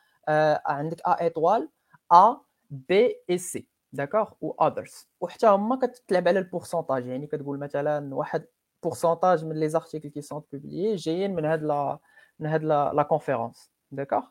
A étoile, A, B et C. D'accord Ou others. Ou Htaouma, كتلعب le pourcentage. يعني كتقول مثلا واحد pourcentage من les articles qui sont publiés جايين من cette la, la conférence. D'accord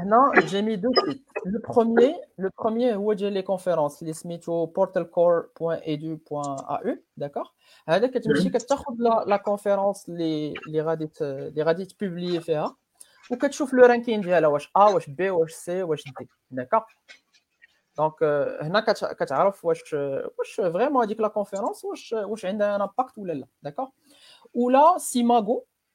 Maintenant, j'ai mis deux sites. Le premier, le premier où j'ai les conférences, les au portalcore.edu.au, d'accord Avec tu que tu as la conférence, les, les radits, euh, les radits publiés, ou que tu trouves le ranking ديالها واش A واش B واش C واش D d'accord donc هنا كتعرف واش واش vraiment هذيك la conférence واش واش عندها un impact ou là d'accord ou là si Mago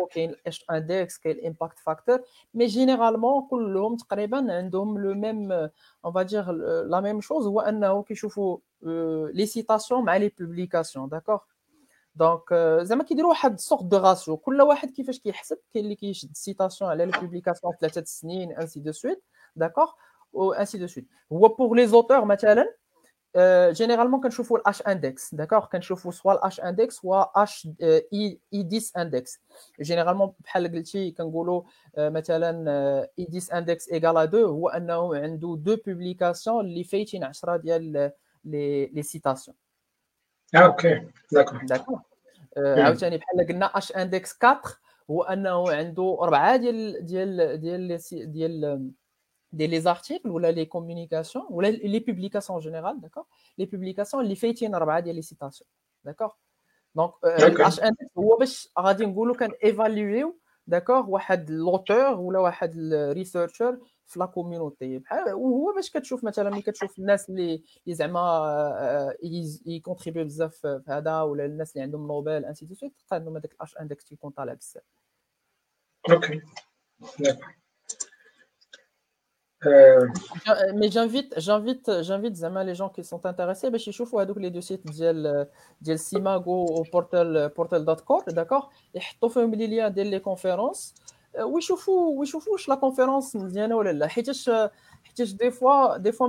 Ok, index, quel impact factor, mais généralement, on a quasiment le même, on va dire la même chose. Ou alors, qui les citations, mais les publications, d'accord. Donc, c'est ma qui dit, un seul degré, ou, tout le monde qui fait qui, il pèse qui, citations, allez les publications de cette année, ainsi de suite, d'accord, ou ainsi de suite. Ou pour les auteurs, Mathallen. جينيرالمون كنشوفوا الاش اندكس داكوغ كنشوفوا سوا الاش اندكس و اش اي 10 اندكس جينيرالمون بحال قلتي كنقولوا مثلا اي 10 اندكس ايغال 2 هو انه عنده دو بوبليكاسيون اللي فايتين 10 ديال لي لي سيتاسيون اوكي داكوغ داكوغ عاوتاني بحال قلنا اش اندكس 4 هو انه عنده اربعه ديال ديال ديال ديال, ديال les articles ou les communications ou les publications en général d'accord les publications les fait les citations d'accord donc euh, ou évaluer d'accord ou l'auteur ou là had le researcher dans la ou ou باش كتشوف مثلا ملي كتشوف الناس زعما les هذا ولا الناس عندهم vous avez un index qui mais j'invite, j'invite, les gens qui sont intéressés باش يشوفوا les لي دو ديال ديال et je بورتال un lien ديال لي Je ويشوفوا ويشوفوا واش لا مزيانه ولا لا des fois, دي فوا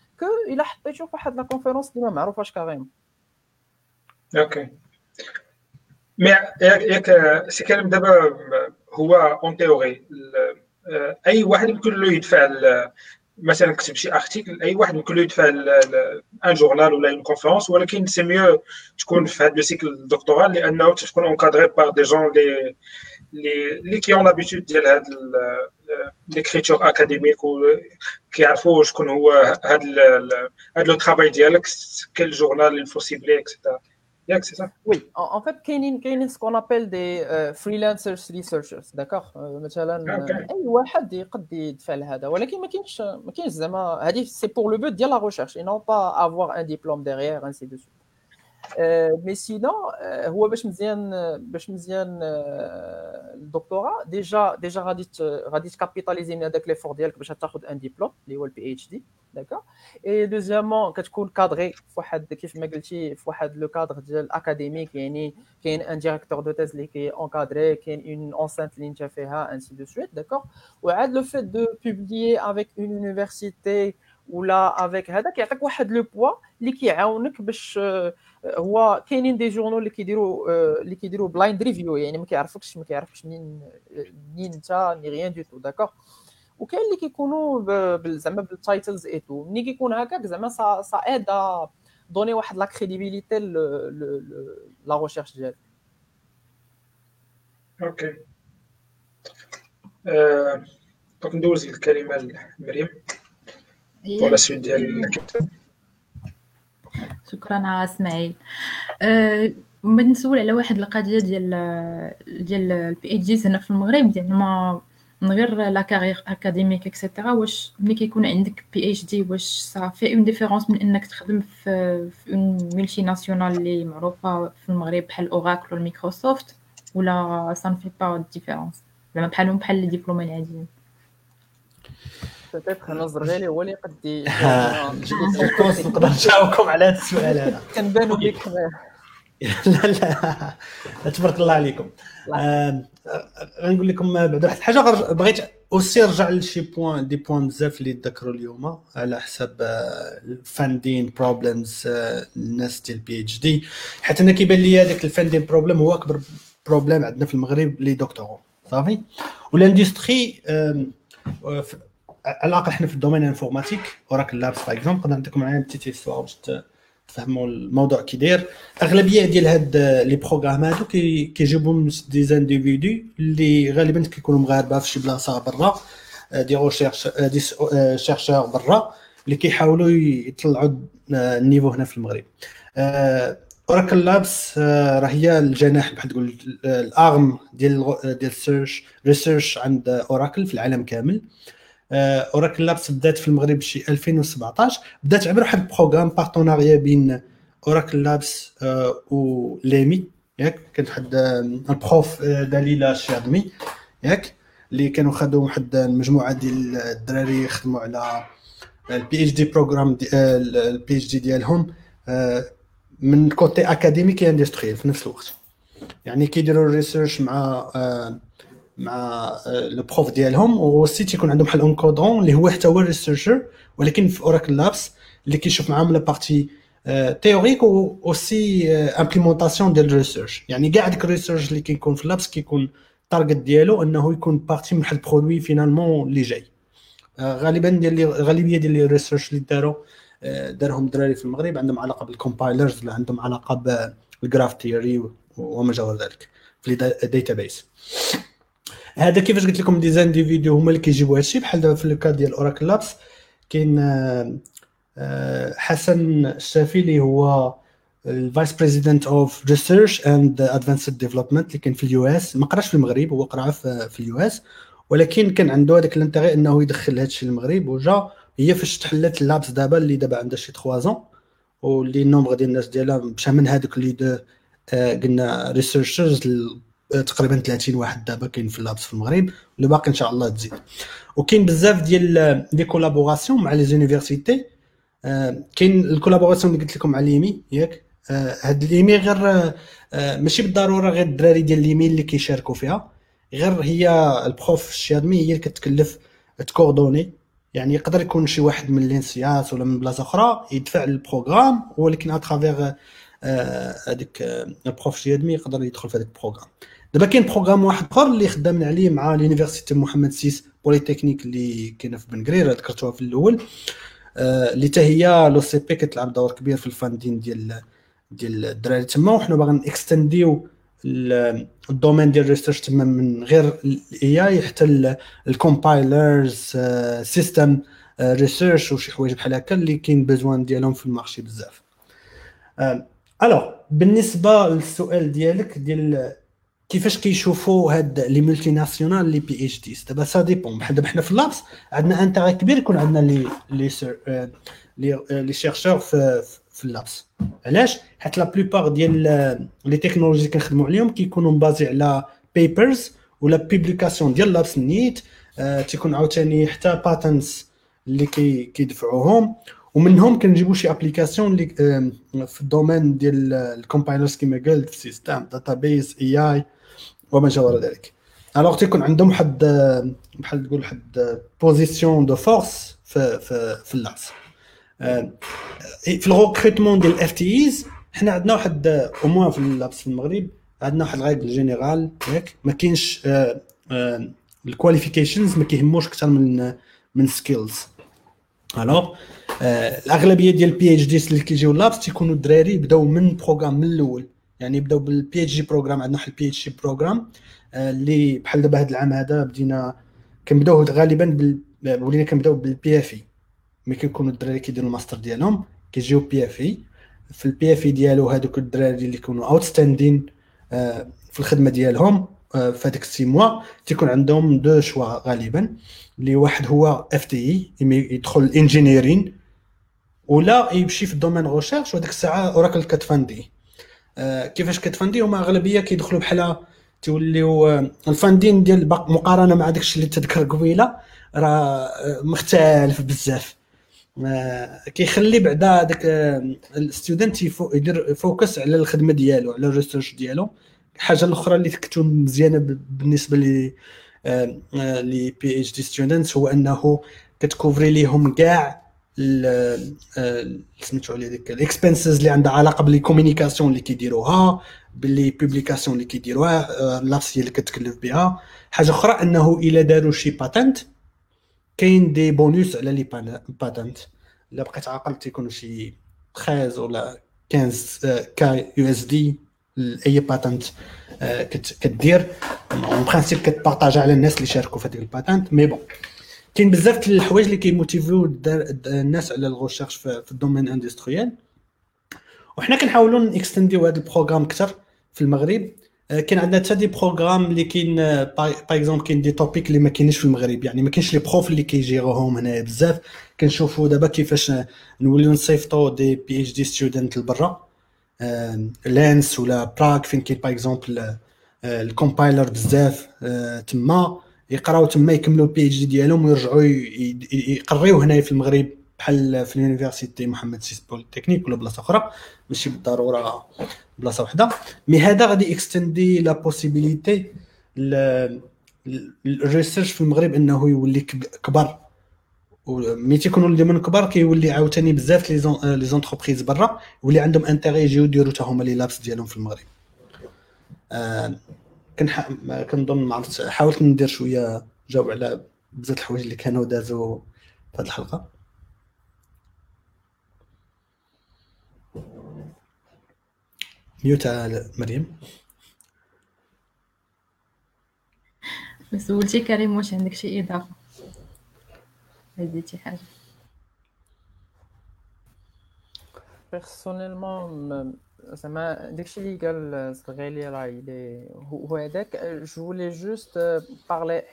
il a fait la conférence de ma mère ok mais c'est en théorie un journal ou une conférence ou alors mieux qu'on faire le cycle doctoral et un autre qu'on par des gens les qui ont l'habitude de faire euh, l'écriture académique ou euh, qui apprennent euh, le travail d'Alex, quel journal il faut cibler, etc. C'est Oui, en fait, il ce qu'on appelle des freelancers researchers, d'accord par exemple C'est pour le but de dire la recherche, et non pas avoir un diplôme derrière, ainsi de suite. Euh, mais sinon, où est-ce que le tiens, vous doctorat déjà déjà radite, radite capitaliser sur des clefs fondières comme je un diplôme, le le PhD, d'accord et deuxièmement, quand je suis cadré, faut être de qui fait faut avoir le cadre académique, qui est un directeur de thèse, qui est encadré, qui est une enseigne de ainsi de suite, d'accord ouais le fait de publier avec une université ou là avec hein, qui attaque ou pas de le poids, l'ici on euh, هو كاينين دي جورنو اللي كيديروا آه، اللي كيديروا بلايند ريفيو يعني ما كيعرفكش ما كيعرفكش منين آه، منين انت ني ريان دو تو داكور وكاين اللي كيكونوا زعما بالتايتلز اي تو ملي كيكون هكاك زعما سا سا ايد دوني واحد لا كريديبيليتي لا ريشيرش ديالك اوكي دونك ندوز الكلمه لمريم ولا سويت ديال الكتاب شكرا على اسماعيل أه نسول على واحد القضيه ديال ديال البي اتش جيز هنا في المغرب يعني من غير لا كارير اكاديميك اكسيتيرا واش ملي كيكون عندك بي اتش دي واش صافي اون ديفيرونس من انك تخدم في في ملتي ناسيونال اللي معروفه في المغرب بحال اوراكل مايكروسوفت ولا سان في با ديفيرونس زعما بحالهم بحال لي ديبلوم العاديين بوتيتر نظر غالي هو اللي قد الكونس نقدر نجاوبكم على هذا السؤال هذا كنبانوا ليك لا لا تبارك الله عليكم غنقول لكم بعد واحد الحاجه بغيت اوسي نرجع لشي بوان دي بوان بزاف اللي تذكروا اليوم على حساب الفاندين بروبلمز الناس ديال بي اتش دي حيت انا كيبان لي هذاك الفاندين بروبلم هو اكبر بروبليم عندنا في المغرب لي دكتور صافي والاندستري على الاقل حنا في الدومين انفورماتيك اوراكل لابس باغ اكزومبل نقدر نعطيكم معايا بتيت هيستوار باش تفهموا الموضوع كي داير اغلبيه ديال هاد لي بروغرام هادو كيجيبهم دي زانديفيدو اللي غالبا كيكونوا مغاربه في شي بلاصه برا دي ريشيرش دي شيرشور برا اللي كيحاولوا يطلعوا آه، النيفو هنا في المغرب آه، اوراكل لابس آه، راه هي الجناح بحال تقول الارم ديال ديال السيرش ريسيرش عند اوراكل في العالم كامل أه آه، اوراكل لابس بدات في المغرب شي 2017 بدات عبر واحد البروغرام بارتناريا بين اوراكل لابس آه، و ليمي ياك كانت واحد البروف آه، دليله شادمي ياك اللي كانوا خدوا واحد المجموعه ديال الدراري خدموا على البي اتش دي بروغرام البي اتش دي ديالهم من كوتي اكاديميك اندستريال في نفس الوقت يعني كيديروا ريسيرش مع مع لو آه، بروف ديالهم وسي تيكون عندهم بحال كودون اللي هو حتى هو ريسيرشر ولكن في اوراكل لابس اللي كيشوف معاهم لا بارتي آه، تيوريك و اوسي امبليمونطاسيون آه، ديال الريسيرش يعني كاع ديك الريسيرش اللي كيكون في لابس كيكون التارجت ديالو انه يكون بارتي من واحد البرودوي فينالمون اللي جاي غالبا ديال الغالبيه ديال الريسيرش اللي داروا دارهم الدراري في المغرب عندهم علاقه بالكومبايلرز ولا عندهم علاقه بالجراف تيوري وما جاور ذلك في الداتا بيس هذا كيفاش قلت لكم ديزاين دي فيديو هما اللي كيجيبوا هادشي بحال دابا في لوكا ديال اوراكل لابس كاين آه، آه، حسن الشافي اللي هو الفايس بريزيدنت اوف ريسيرش اند ادفانسد ديفلوبمنت اللي كان في اليو اس ما قراش في المغرب هو قرا في اليو اس ولكن كان عنده هذاك الانتغي انه يدخل هادشي للمغرب وجا هي فاش تحلت اللابس دابا اللي دابا عندها شي 3 زون واللي النومبر ديال الناس ديالها مشى من هذوك اللي دو آه، قلنا ريسيرشرز تقريبا 30 واحد دابا كاين في اللابس في المغرب اللي باقي ان شاء الله تزيد وكاين بزاف ديال لي كولابوراسيون مع لي زونيفرسيتي آه، كاين الكولابوراسيون اللي قلت لكم مع ليمي ياك آه، هاد ليمي غير آه، ماشي بالضروره غير الدراري ديال ليمي اللي كيشاركوا فيها غير هي البروف الشادمي هي اللي كتكلف تكوردوني يعني يقدر يكون شي واحد من لينسياس ولا من بلاصه اخرى يدفع للبروغرام ولكن اترافيغ هذيك البروف الشادمي يقدر يدخل في هذاك البروغرام دابا كاين بروغرام واحد اخر اللي خدامين عليه مع لونيفرسيتي محمد سيس بوليتكنيك اللي كاينه في بنغرير ذكرتوها في الاول آه، اللي حتى هي لو سي بي كتلعب دور كبير في الفاندين ديال ديال الدراري تما وحنا باغيين اكستنديو الدومين ديال ريسيرش تما من غير الاي اي حتى الكومبايلرز سيستم ريسيرش وشي حوايج بحال هكا اللي كاين بزوان ديالهم في المارشي بزاف الوغ آه، بالنسبه للسؤال ديالك ديال كيفاش كيشوفوا هاد لي مولتي ناسيونال لي بي اتش ديز دابا سا ديبون بحال دابا حنا في اللابس عندنا انتيغ كبير يكون عندنا لي لي آه، لي آه، لي شيرشور في في اللابس علاش حيت لا بلوبار ديال آه، لي تكنولوجي كنخدموا عليهم كيكونوا مبازي على بيبرز ولا بيبليكاسيون ديال لابس نيت آه تيكون عاوتاني حتى باتنس اللي كي كيدفعوهم ومنهم كنجيبوا شي ابليكاسيون اللي في الدومين ديال الكومبايلرز كما قلت في سيستم داتابيز اي اي وما جاور ذلك الوغ تيكون عندهم حد بحال تقول حد بوزيسيون دو فورس في في, في اللعص آه، في الغوكريتمون ديال الاف تي ايز حنا عندنا واحد او موان في اللابس في المغرب عندنا واحد الغايد جينيرال ياك ما كاينش آه، آه، الكواليفيكيشنز ما كيهموش اكثر من من سكيلز الوغ الاغلبيه ديال البي اتش ديز اللي كيجيو لابس تيكونوا الدراري بداو من بروغرام من الاول يعني نبداو بالبي اتش جي بروغرام عندنا واحد البي اتش جي بروغرام اللي بحال دابا هذا العام هذا بدينا كنبداو غالبا بال... ولينا كنبداو بالبي اف اي ملي كيكونوا الدراري كيديروا الماستر ديالهم كيجيو بي اف اي في البي اف اي ديالو هذوك الدراري اللي يكونوا اوتستاندين آه، في الخدمه ديالهم آه، في هذاك السي موا تيكون عندهم دو شوا غالبا اللي واحد هو اف تي اي يدخل انجينيرين ولا يمشي في الدومين غوشيرش وهذيك الساعه اوراكل كتفاندي آه، كيفاش كتفندي هما اغلبيه كيدخلوا بحال توليو آه، الفاندين ديال مقارنه مع داكشي اللي تذكر قبيله راه آه، مختلف بزاف كيخلي بعدا داك الستودنت يدير فوكس على الخدمه ديالو على الريسيرش ديالو الحاجه الاخرى اللي تكتون مزيانه بالنسبه لي لي بي اتش دي ستودنت هو انه كتكوفري ليهم كاع آه، سميتو عليه ديك الاكسبنسز اللي عندها علاقه بالكومينيكاسيون كومينيكاسيون اللي كيديروها باللي بوبليكاسيون اللي كيديروها آه، لافسي اللي كتكلف بها حاجه اخرى انه الا داروا شي باتنت كاين دي بونوس على لي باتنت الا بقيت عاقل تيكون شي 13 ولا 15 كا يو اس دي اي باتنت كتدير اون برانسيب كتبارطاجي على الناس اللي شاركوا في هذيك الباتنت مي بون كاين بزاف الحوايج اللي كيموتيفيو الناس على الغوشيرش في الدومين اندستريال وحنا كنحاولوا نكستنديو هذا البروغرام اكثر في المغرب آه، كاين عندنا حتى دي بروغرام اللي كاين باغ آه، اكزومبل كاين دي توبيك اللي ما كاينش في المغرب يعني ما كاينش لي بروف اللي كيجيروهم هنايا بزاف كنشوفوا دابا كيفاش آه، نوليو نصيفطوا دي بي اتش دي ستودنت لبرا لانس ولا براك فين كاين با اكزومبل الكومبايلر بزاف تما يقراو تما يكملوا البي اتش دي ديالهم ويرجعوا يقريو هنا في المغرب بحال في اليونيفرسيتي محمد سيس بوليتكنيك ولا بلاصه اخرى ماشي بالضروره بلاصه وحده مي هذا غادي اكستندي لا بوسيبيليتي الريسيرش في المغرب انه يولي كبر ملي تيكونوا من كبار كيولي عاوتاني بزاف لي زون لي زونتربريز برا يولي عندهم انتيغي يجيو يديروا حتى هما لي لابس ديالهم في المغرب آه، كنظن ما حاولت ندير شويه جاوب على بزاف الحوايج اللي كانوا دازوا في هذه الحلقه ميوت على مريم سولتي كريم واش عندك شي اضافه زيدتي حاجه بيرسونيلمون Euh, euh, je voulais juste euh, parler,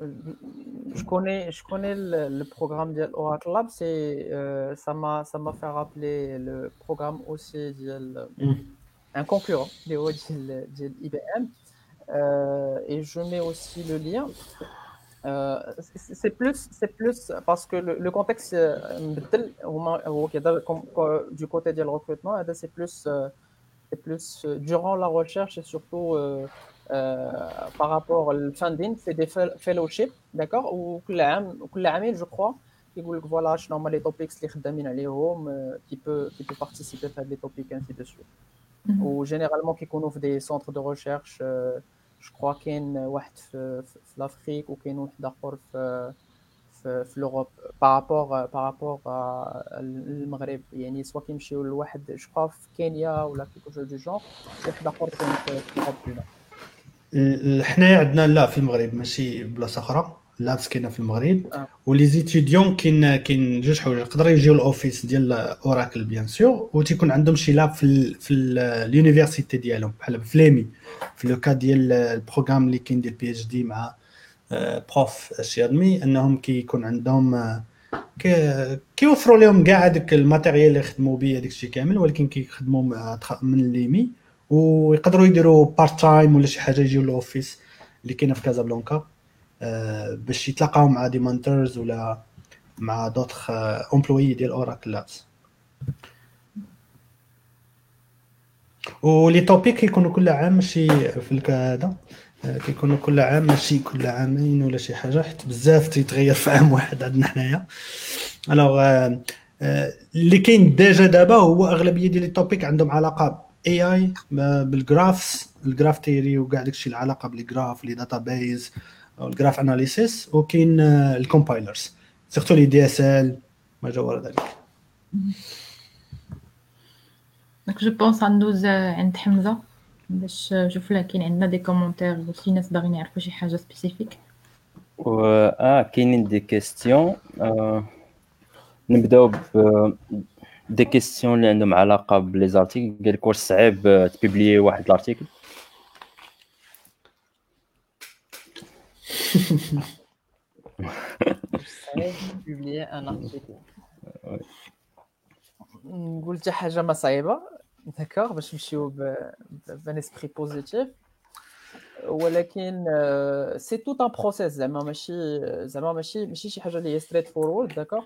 je connais, connais le, programme dial Lab, c'est, ça, m'a, ça m'a fait rappeler le programme aussi d'un un concurrent de, IBM. et je mets aussi le lien. Euh, c'est plus c'est plus parce que le, contexte euh, du côté du recrutement c'est plus euh, c'est plus durant la recherche et surtout par rapport au funding c'est des fellowships d'accord ou que je crois qui voilà les topics les qui peut participer à des topics ainsi de suite mm-hmm. ou généralement qui ouvre des centres de recherche جو كخوا كاين واحد في, في, في لافريك وكاين واحد اخر في في, في لوروب بارابور بارابور للمغرب يعني سوا كيمشيو لواحد جو كخوا في كينيا ولا كيكو جو دو جونغ واحد اخر كاين في لوروب حنايا عندنا لا في المغرب ماشي بلاصه اخرى لابس كاينه في المغرب آه. ولي زيتيديون كاين كاين جوج حوايج يقدروا يجيو الاوفيس ديال اوراكل بيان سور وتيكون عندهم شي لاب في في اليونيفرسيتي ديالهم بحال فليمي في لو كا ديال البروغرام اللي كاين ديال بي اتش دي مع بروف شي ادمي انهم كيكون عندهم آه، كيوفروا لهم كاع هذاك الماتيريال اللي خدموا به هذاك الشيء كامل ولكن كيخدموا من ليمي ويقدروا يديروا بارت تايم ولا شي حاجه يجيو للاوفيس اللي كاينه في كازابلانكا آه، باش يتلاقاو مع مونترز ولا مع دوتخ امبلوي آه، ديال اوراكل لابس ولي توبيك كيكونوا كل عام ماشي في هذا آه، كيكونوا كل عام ماشي كل عامين ولا شي حاجه حيت بزاف تيتغير في عام واحد عندنا حنايا الوغ اللي كاين ديجا دابا هو اغلبيه ديال لي توبيك عندهم علاقه اي اي بالجرافس الجراف تيري وكاع داكشي العلاقه بالجراف لي داتابيز او الجراف اناليسيس وكاين آه، الكومبايلرز سيرتو لي دي اس ال ما ورا ذلك دونك جو بونس غندوز عند حمزه باش نشوف لها كاين عندنا دي كومونتير شي ناس باغيين يعرفوا شي حاجه سبيسيفيك اه كاينين دي كيستيون آه، نبداو ب دي كيستيون اللي عندهم علاقه بلي زارتيكل قال لك واش صعيب آه، تبيبلي واحد الارتيكل صعيب بوبليي ان نقول حاجه ما صعيبه داكوغ باش نمشيو بان اسبري بوزيتيف ولكن سي تو ان بروسيس زعما ماشي زعما ماشي ماشي شي حاجه اللي هي ستريت فورورد داكوغ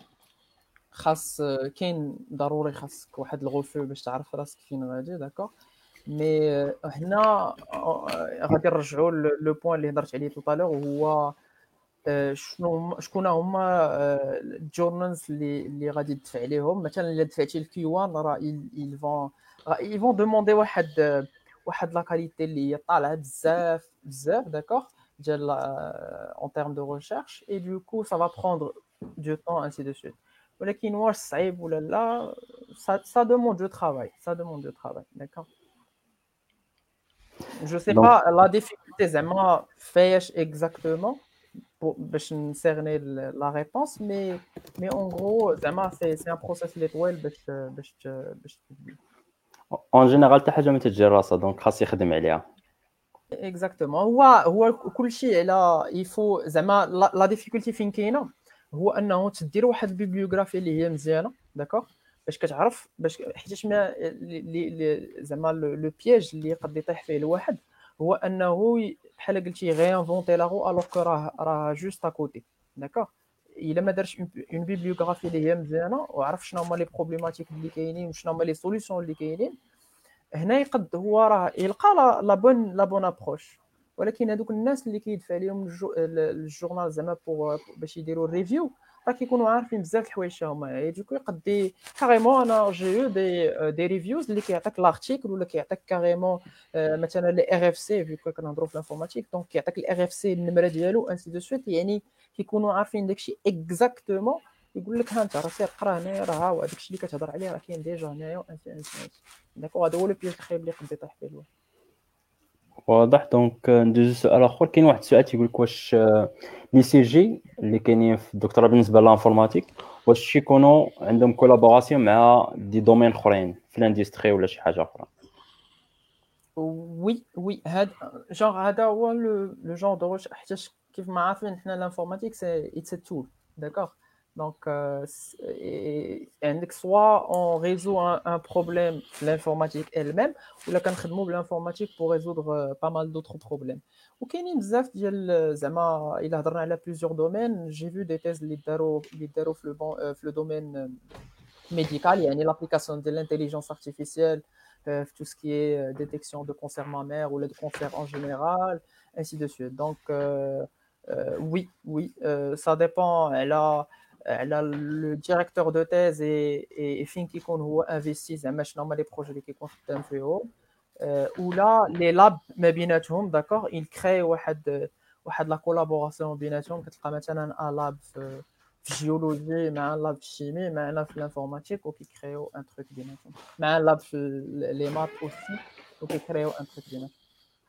خاص كاين ضروري خاصك واحد الغوفو باش تعرف راسك فين غادي داكوغ مي هنا غادي نرجعوا لو بوين اللي هضرت عليه تو لور وهو شنو شكون هما الجورنالز اللي اللي غادي تدفع عليهم مثلا الا دفعتي الكي 1 راه ils vont ils vont demander واحد واحد لا كاليتي اللي هي طالعه بزاف بزاف داكوغ ديال en تيرم دو recherche اي du كو ça va prendre du temps ainsi de suite ولكن واش صعيب ولا لا سا ça demande du travail ça demande du travail d'accord je sais Donc, pas, la difficulté, Zema fait exactement pour cerner ben, la réponse, mais, mais en gros, Zema, c'est un process l'étoile. Ben, ben, en général, tu as jamais été géré donc tu as été Exactement. كل شيء Il faut, زعما la difficulté fin كاينه هو انه تدير واحد البيبليوغرافي اللي هي مزيانه d'accord باش كتعرف باش حيتاش ما زعما لو بياج اللي يقد يطيح فيه الواحد هو انه بحال قلتي انفونتي لاغو الوغ كو راه راه جوست اكوتي داكوغ الا ما دارش اون بيبليوغرافي اللي هي مزيانه وعرف شنو هما لي بروبليماتيك اللي كاينين وشنو هما لي سوليسيون اللي كاينين هنا يقد هو راه يلقى لا بون لا بون ابروش ولكن هذوك الناس اللي كيدفع لهم الجورنال زعما باش يديروا الريفيو راه كيكونوا عارفين بزاف الحوايج هما اي دوكو يقدي كاريمون انا جي دي دي ريفيوز اللي كيعطيك لارتيكل ولا كيعطيك كاريمون مثلا لي ار اف سي فيكو كنهضروا في لانفورماتيك دونك كيعطيك الار اف سي النمره ديالو انسي دو سويت يعني كيكونوا عارفين داكشي اكزاكتومون يقول لك ها انت راه سير قرا هنايا راه هاو هو داكشي اللي كتهضر عليه راه كاين ديجا هنايا وانسي انسي داكو هذا هو لو بيج الخايب اللي قد يطيح فيه الواحد واضح دونك euh, ندوزو سؤال اخر كاين واحد السؤال تيقول لك واش لي سي جي اللي كاينين في الدكتوراه بالنسبه للانفورماتيك واش تيكونوا عندهم كولابوراسيون مع دي دومين اخرين في الاندستري ولا شي حاجه اخرى وي وي هاد جونغ هذا هو لو جونغ دو حيت كيف ما عارفين حنا لانفورماتيك سي اتس تول داكوغ Donc, euh, soit on résout un, problème, l'informatique elle-même, ou la on l'informatique pour résoudre euh, pas mal d'autres problèmes. Ou qu'il il a plusieurs domaines. J'ai vu des thèses les sur le, domaine euh, médical, il y a l'application de l'intelligence artificielle, tout ce qui est détection de cancer mammaire ou de cancer en général, ainsi de suite. Donc, oui, oui, ça dépend. Elle a euh, le directeur de thèse et, et fin qui investit dans les projets qui sont un peu Ou là les labs d'accord ils créent la collaboration بيناتهم مثلا un lab في géologie مع un lab chimie مع un lab de l'informatique qui créent un truc بيناتهم مع un lab euh, les maths aussi créent un truc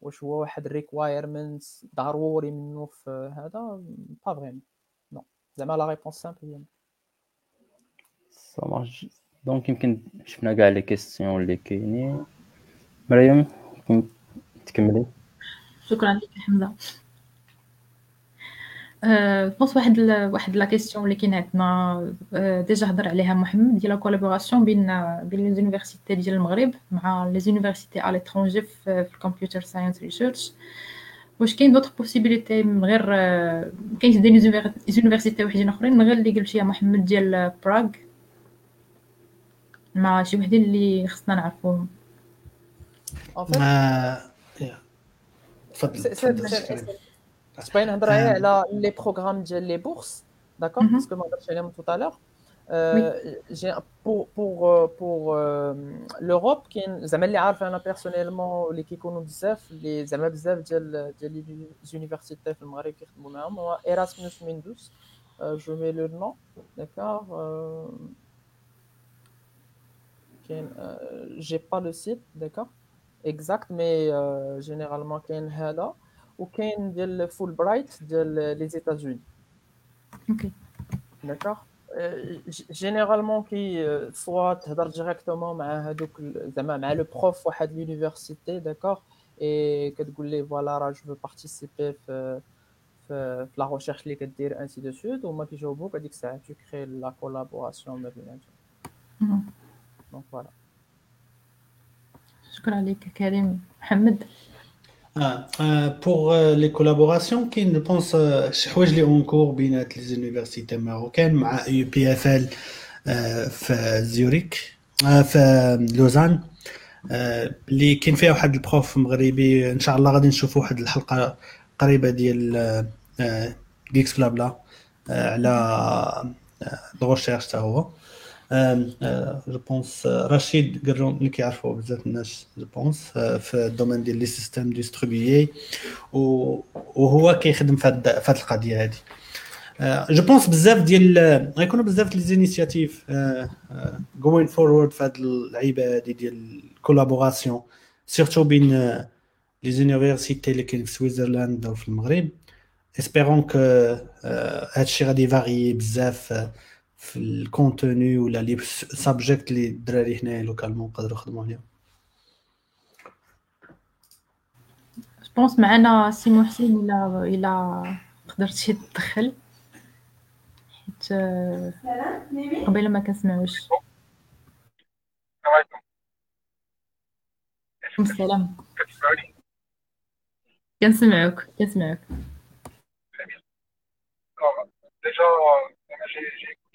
واش هو واحد ريكوايرمنت ضروري منه في هذا با فريمون نو زعما لا ريبونس سامبل هي سا مارش دونك يمكن شفنا كاع لي كيسيون اللي كاينين مريم تكملي شكرا لك حمزه بونس واحد ال... واحد لا كيسيون اللي كاين عندنا ديجا هضر عليها محمد ديال لا كولابوراسيون بين بين ليزونيفرسيتي ديال المغرب مع ليزونيفرسيتي على لترونجي في الكمبيوتر ساينس ريسيرش واش كاين دوطخ بوسيبيليتي من غير كاين دي ليزونيفرسيتي وحدين اخرين من غير اللي يا محمد ديال براغ مع شي وحدين اللي خصنا نعرفوهم تفضل C'est euh, les programmes, les bourses, d'accord Parce que moi, tout à l'heure. Euh, pour euh, l'Europe qui les a hein, personnellement les qui connaissent les amis bzaf les universités le Maroc qui Erasmus Mundus je mets le nom d'accord je n'ai j'ai pas le site d'accord exact mais généralement a est ou bien de le Fulbright États-Unis. D'accord. Euh, généralement, qui faut euh, directement le prof de l'université, d'accord, et que voilà, je veux participer à la recherche, les ainsi de suite. moi, j'ai dit que ça, la collaboration mhm. Donc voilà. اه بوغ لي كولابوراسيون كاين جو بونس شي حوايج لي اونكور بينات لي زونيفرسيتي ماروكان مع يو بي اف ال في زيوريك في لوزان آه، اللي كاين فيها واحد البروف مغربي ان شاء الله غادي نشوفوا واحد الحلقه قريبه ديال آه، آه، جيكس بلا بلا على آه، الغوشيرش حتى هو جو بونس رشيد قرون اللي كيعرفوه بزاف الناس جو بونس أه، في الدومين ديال لي سيستيم ديستريبيي وهو كيخدم في هذه القضيه هذه جو بونس بزاف ديال غيكونوا بزاف لي زينيسياتيف جوين فورورد في هذه اللعيبه هذه ديال الكولابوراسيون سيرتو بين لي أه، زونيفرسيتي اللي كاين في سويسرلاند وفي المغرب اسبيرون أه، كو هادشي غادي فاريي بزاف في الكونتوني ولا لي سابجيكت اللي الدراري هنايا لوكالمون قدروا يخدموا عليهم بونس معنا سي محسن الى قدرت قدرتي تدخل حيت آه، قبيله ما كنسمعوش السلام السلام كنسمعوك كنسمعوك آه، ديجا انا جي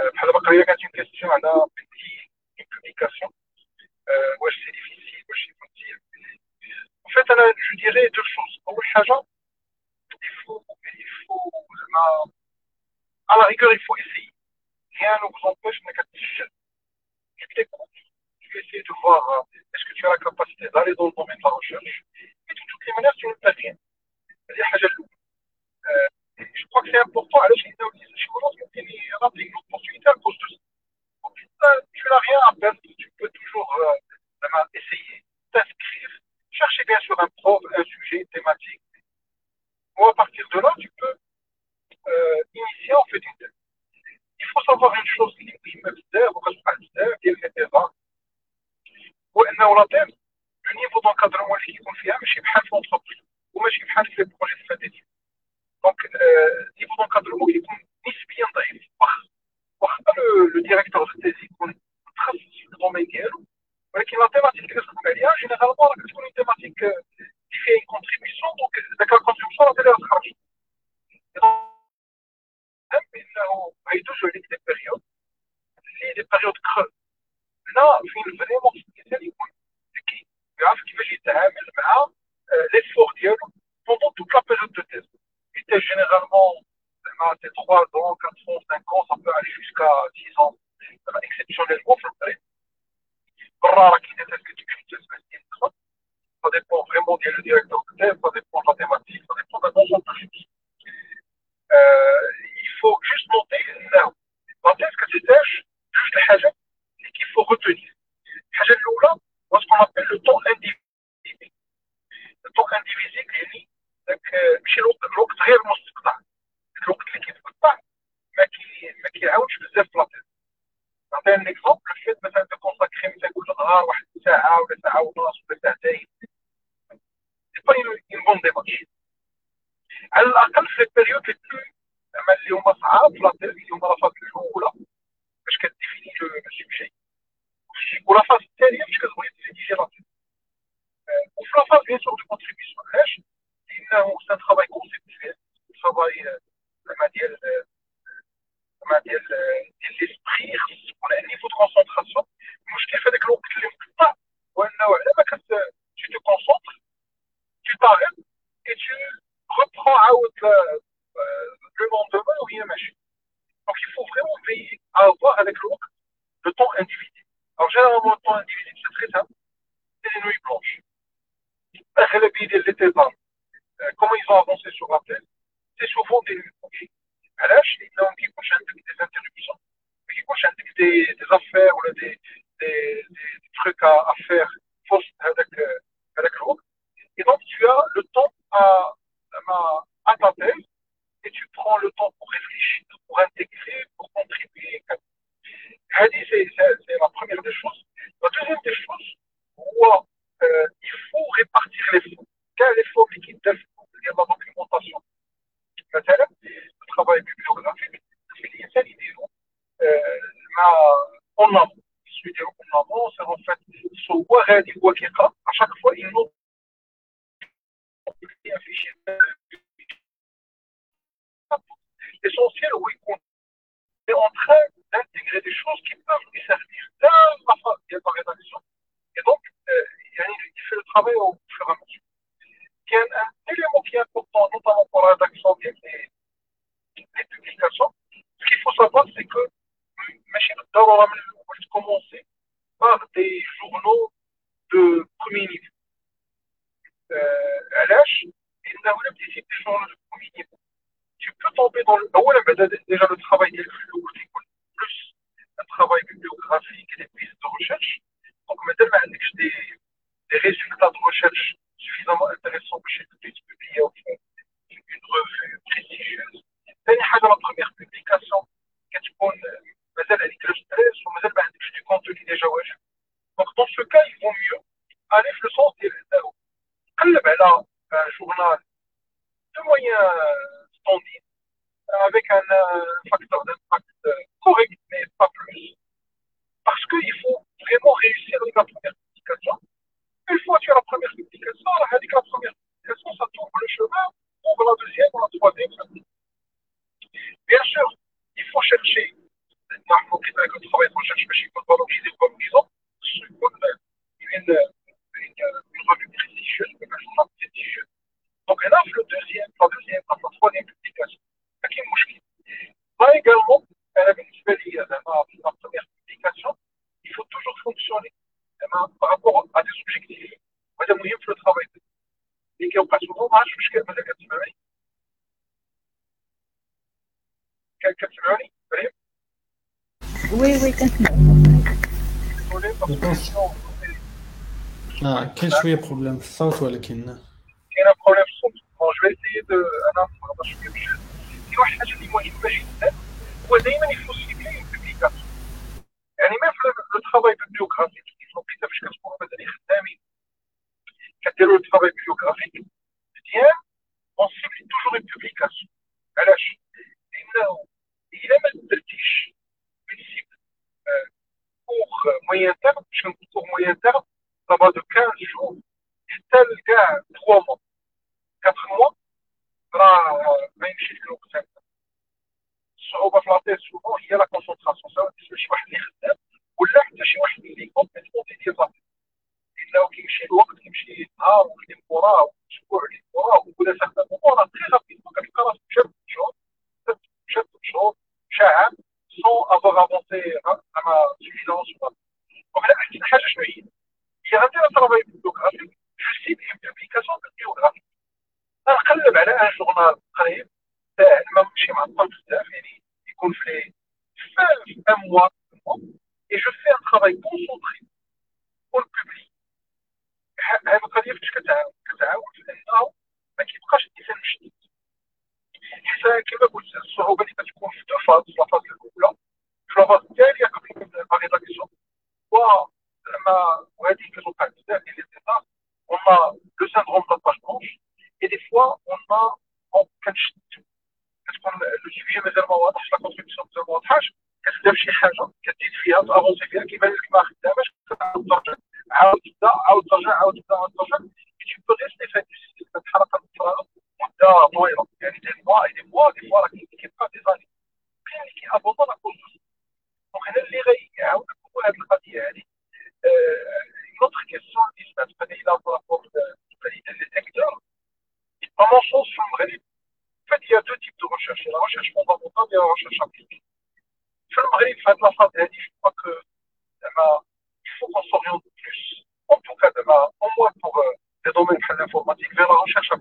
Alors, euh, quand il y a une question, elle a une publication. Moi, euh, c'est difficile, moi, je ne sais pas si elle peut... En fait, je dirais deux choses. En recherche, il faut... À la rigueur, il faut essayer. Rien ne vous empêche d'aller dans le bon Tu t'écoutes, tu vas essayer de voir euh, est-ce que tu as la capacité d'aller dans le domaine de la recherche. Et de toutes les manières, tu ne le fais rien. C'est-à-dire, je le je crois que c'est important. je Je pense ce y a une une opportunité à cause de ça. tu n'as rien à perdre, tu peux toujours euh, essayer, t'inscrire, chercher bien sûr un prof, un sujet, une thématique. Ou à partir de là, tu peux euh, initier en fait une thèse. Il faut savoir une chose qui est mabster, ou mabster, le niveau d'encadrement qui confirme, je suis pas l'entreprise, ou je suis pas les projet stratégique. Donc, dis-vous euh, niveau d'encadrement, il est bien d'ailleurs. Par le, le directeur de thèse, il est très sensible dans mes guerres. Mais la thématique de ce généralement, c'est une thématique euh, qui fait une contribution, donc avec la contribution, on a des Et donc, il y a toujours des périodes, des périodes creuses. Là, il y a une vraie qui c'est qui, il y a un qui veut dire, il y a pendant toute la période de thèse généralement, c'est 3 ans, 4 ans, 5 ans, ça peut aller jusqu'à 10 ans. Exceptionnellement, je dirais. Ça dépend vraiment du directeur de thème, ça dépend de la thématique, ça dépend d'un ensemble de Euh, il faut juste monter l'arbre. La thèse que c'est que juste la hajats, c'est qu'il faut retenir. là, c'est ce qu'on appelle le temps indivisible. Le temps indivisible est ذاك ماشي الوقت الوقت غير مستقطع الوقت اللي كيتقطع ما كي ما كيعاودش بزاف في لاطير نعطي ان اكزومبل الفيت مثلا تكون تكونساكري مثلا كل نهار واحد ساعه ولا ساعه ونص ولا ساعتين سي با اون بون ديمارش على الاقل في البيريود اللي زعما اللي هما صعاب في لاطيز اللي هما لافاز الاولى باش كديفيني ماشي بشيء ولا فاز الثانيه باش كتبغي تديفيني لاطيز وفي لافاز بيان سور دو كونتريبيسيون علاش C'est un travail conceptuel, c'est un travail de manière de l'esprit, on a un niveau de concentration. Je ne sais pas tu te concentres, tu parles et tu reprends euh, euh, le lendemain ou rien, y Donc il faut vraiment veiller à avoir avec l'autre le temps individuel. Alors généralement, le temps individuel, c'est très simple c'est les nuits blanches. Il n'y de temps. Euh, comment ils ont avancé sur la thèse, c'est souvent des pêches et non qui prochaine des interruptions, qui prochaine des, des affaires ou des, trucs à, faire fausses avec, euh, avec l'autre. Et donc tu as le temps à, à, ta thèse et tu prends le temps pour réfléchir, pour intégrer, pour contribuer. C'est la première des choses. La deuxième des choses, euh, il faut répartir les fonds. كاع لي فوق اللي كيدرسوا ديال لا دوكيومونطاسيون مثلا الخبر بيبليوغرافيك خص الانسان يديرو مع اون امون خصو يديرو اون امون سي اون فات هو غادي هو كيقرا اشاك فوا انو في شي l'essentiel où il compte. C'est en train d'intégrer des choses qui peuvent lui servir dans la, la rédaction. Et donc, euh, il fait le travail au fur et à mesure. a un qui est important, notamment pour la rédaction des, publications. Ce qu'il faut savoir, c'est que euh, Machine Dawa a commencer par des journaux de premier niveau. À l'âge, il y pas des journaux de premier niveau. Tu peux tomber dans le. Ah déjà, le travail des plus un travail bibliographique et des pistes de recherche. Donc, maintenant, des, des résultats de recherche suffisamment intéressant que j'ai pu publier en fond une, revue prestigieuse. dans la première publication qui est une mazel les le stress ou mazel avec du contenu déjà ouais. Donc dans ce cas, il vaut mieux aller le sens des réseaux. y là, un journal de moyen standard avec un euh, facteur d'impact euh, correct mais pas plus. Parce qu'il faut vraiment réussir une première publication. Une fois tu as la première publication, الصراحه هذيك لا بروميير Je suis un problème sans choix de kin. au moins pour les euh, domaines de l'informatique vers la recherche hein.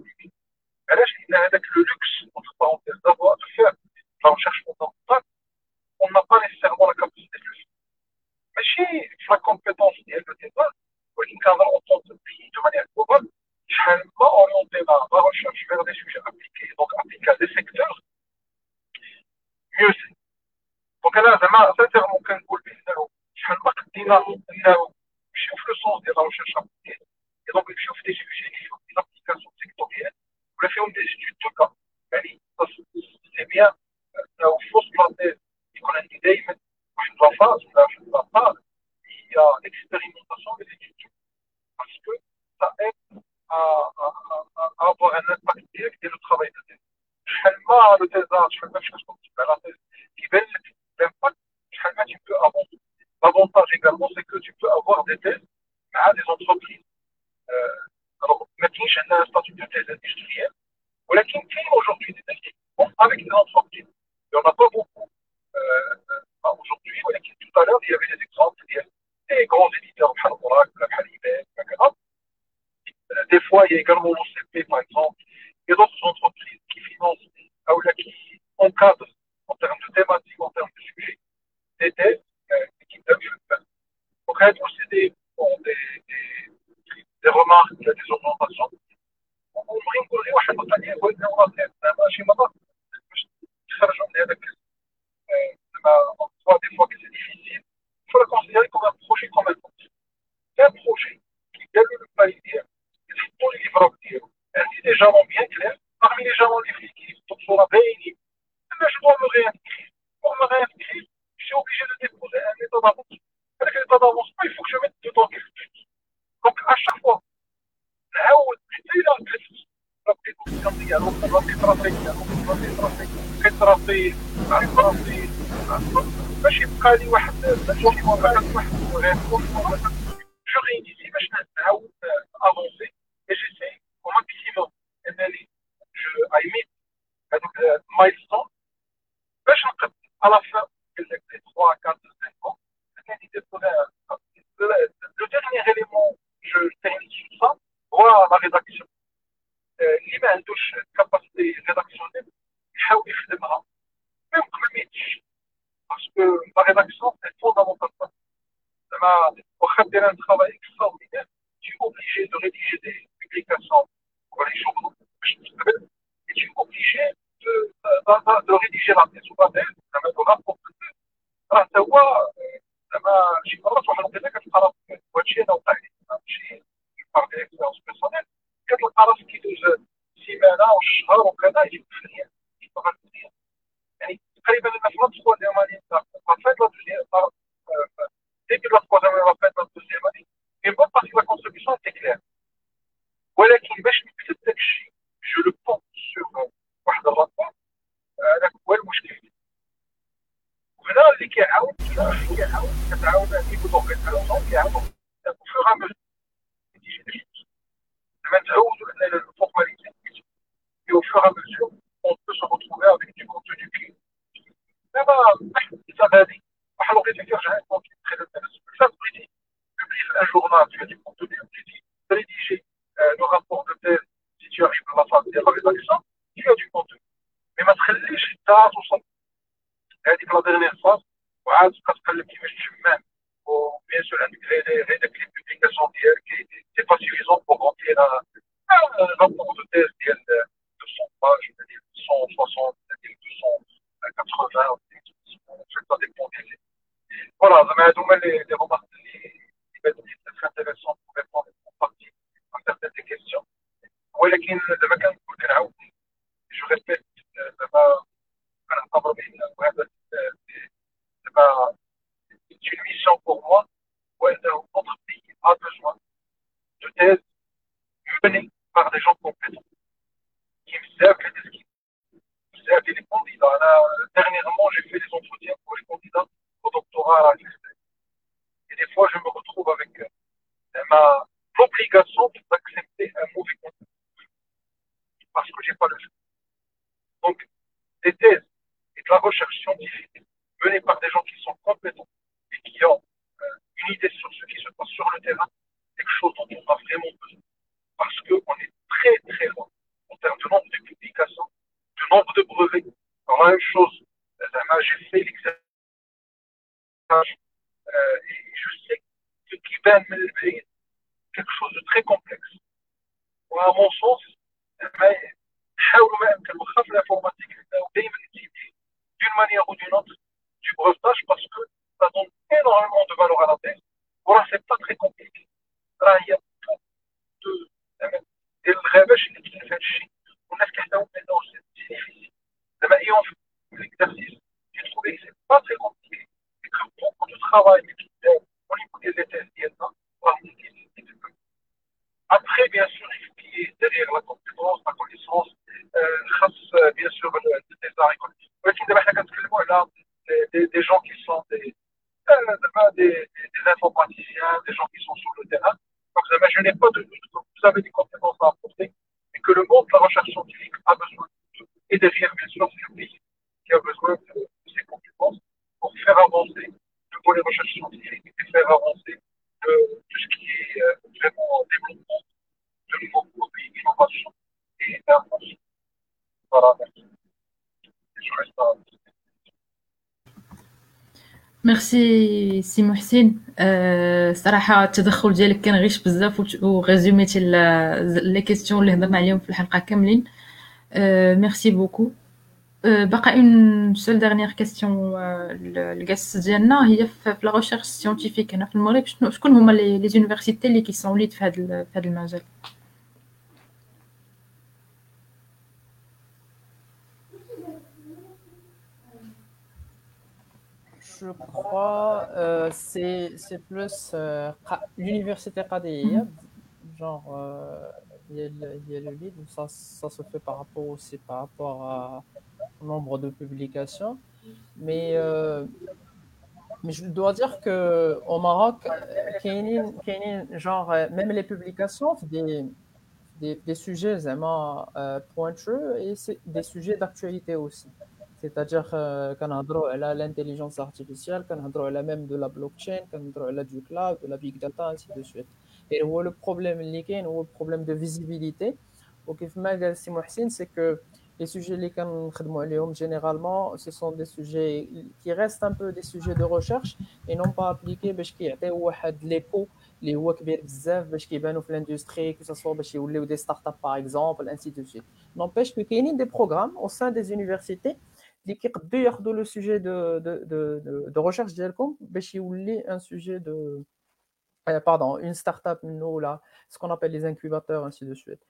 condition محسن أه التدخل ديالك كان غيش بزاف وغزيمتي لي كيسيون اللي هضرنا عليهم في الحلقه كاملين آه، ميرسي بوكو آه، بقى اون سول ديرنيير كاستيون آه، الكاس ديالنا هي في لا ريشيرش سيونتيفيك هنا في المغرب شكون هما لي زونيفرسيتي اللي كيسون ليد في هذا المجال je crois, que euh, c'est plus euh, l'université Qadiyya, mhm. genre, euh, il y, a le, il y, a le ça, ça se fait par rapport aussi par rapport à, au nombre de publications. Mais, mais je dois dire qu'au Maroc, genre, même les publications, des, des, des sujets vraiment pointueux et des sujets d'actualité aussi. C'est-à-dire euh, qu'on a l'intelligence artificielle, qu'on a même de la blockchain, qu'on a du cloud, de la big data, ainsi de suite. Et le problème le problème de visibilité. au c'est que les sujets qu'on lesquels généralement, ce sont des sujets qui restent un peu des sujets de recherche et non pas appliqués parce qu'il y a l'écho les l'industrie, que ce soit des startups par exemple, ainsi de suite. N'empêche qu'il y a des programmes au sein des universités dire de le sujet de recherche il y les un sujet de euh, pardon une start up là ce qu'on appelle les incubateurs ainsi de suite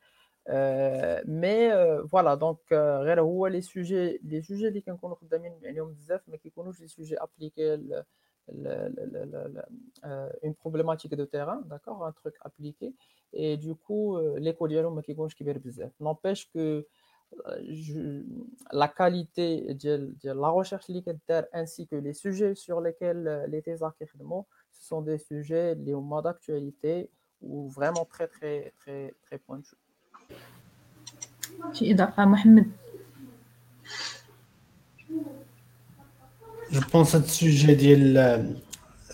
euh, mais euh, voilà donc les sujets les sujets des rencontre' mais les sujets appliqués une problématique de terrain d'accord un truc appliqué et du coup l lesécoli qui n'empêche que la qualité de, la recherche ainsi que les sujets sur lesquels euh, les thésards ce sont des sujets au mois d'actualité ou vraiment très très très très pointus. Ah, je pense à ce sujet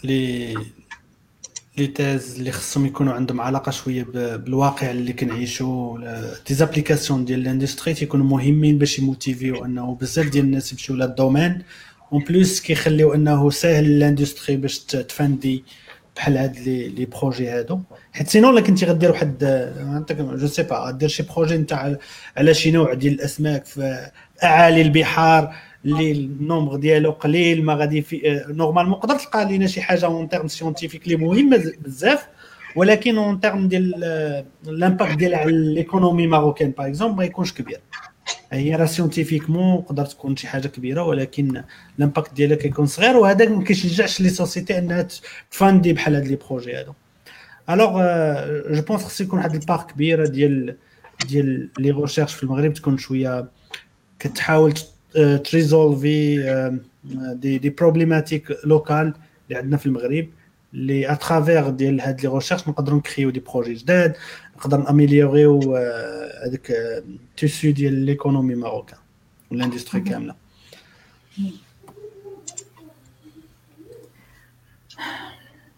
les لي تيز اللي خصهم يكونوا عندهم علاقه شويه بالواقع اللي كنعيشو دي زابليكاسيون ديال الاندستري تيكونوا مهمين باش يموتيفيو انه بزاف ديال الناس يمشيو لهاد الدومين اون بليس كيخليو انه ساهل الاندستري باش تفندي بحال هاد لي لي بروجي هادو حيت سينو الا كنتي غدير واحد جو سي با غدير شي بروجي نتاع على شي نوع ديال الاسماك في اعالي البحار اللي النومبر ديالو قليل ما غادي في آه، نورمالمون تقدر تلقى لينا شي حاجه اون تيرم سيونتيفيك اللي مهمه بزاف ولكن اون تيرم ديال الامباكت آه، ديالها على الايكونومي ماروكين باغ اكزومبل ما يكونش كبير هي راه سيونتيفيكمون تقدر تكون شي حاجه كبيره ولكن الامباكت ديالها كيكون صغير وهذا ما كيشجعش لي سوسيتي انها تفاندي بحال هاد لي بروجي هادو الوغ جو بونس خص يكون واحد البار كبيره ديال ديال لي غوشيرش في المغرب تكون شويه كتحاول de euh, résolvé euh, euh, des, problématiques locales les dans le Maghreb les à travers des recherches nous pouvons créer des projets d'aide nous pouvons améliorer ou avec tissu de l'économie marocaine ou l'industrie mm -hmm. complète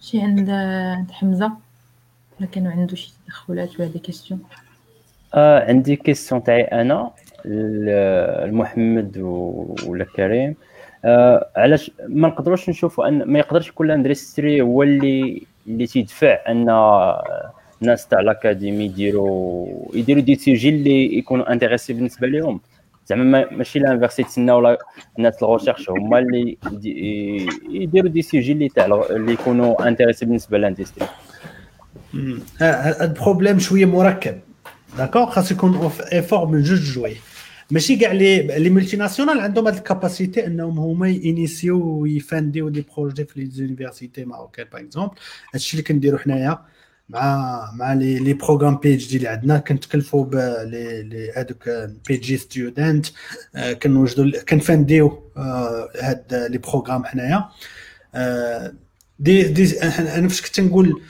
شي عند عند حمزه ولا كانوا عنده شي تدخلات ولا دي كيستيون عندي كيستيون تاعي انا لمحمد ولا كريم آه علاش ما نقدروش نشوفوا ان ما يقدرش يكون الاندستري هو اللي اللي تيدفع ان الناس تاع الاكاديمي يديروا يديروا دي سيجي اللي يكونوا انتريسي بالنسبه لهم زعما ماشي لانفيرسي يتسناو الناس الغوشيرش هما اللي يديروا دي سيجي اللي تاع اللي يكونوا انتريسي بالنسبه للاندستري هذا بروبليم شويه مركب داكوغ خاص يكون ايفور من جوج جويه ماشي كاع لي لي ملتي ناسيونال عندهم هاد الكاباسيتي انهم هما ينيسيو ويفانديو دي بروجي في لي زونيفرسيتي ماروكان باغ اكزومبل هادشي اللي كنديرو حنايا مع مع لي لي بروغرام بي اتش دي اللي عندنا كنتكلفوا ب لي هادوك بي اتش ستودنت آه، كنوجدوا كنفانديو آه، هاد لي بروغرام حنايا آه، دي دي انا فاش كنت نقول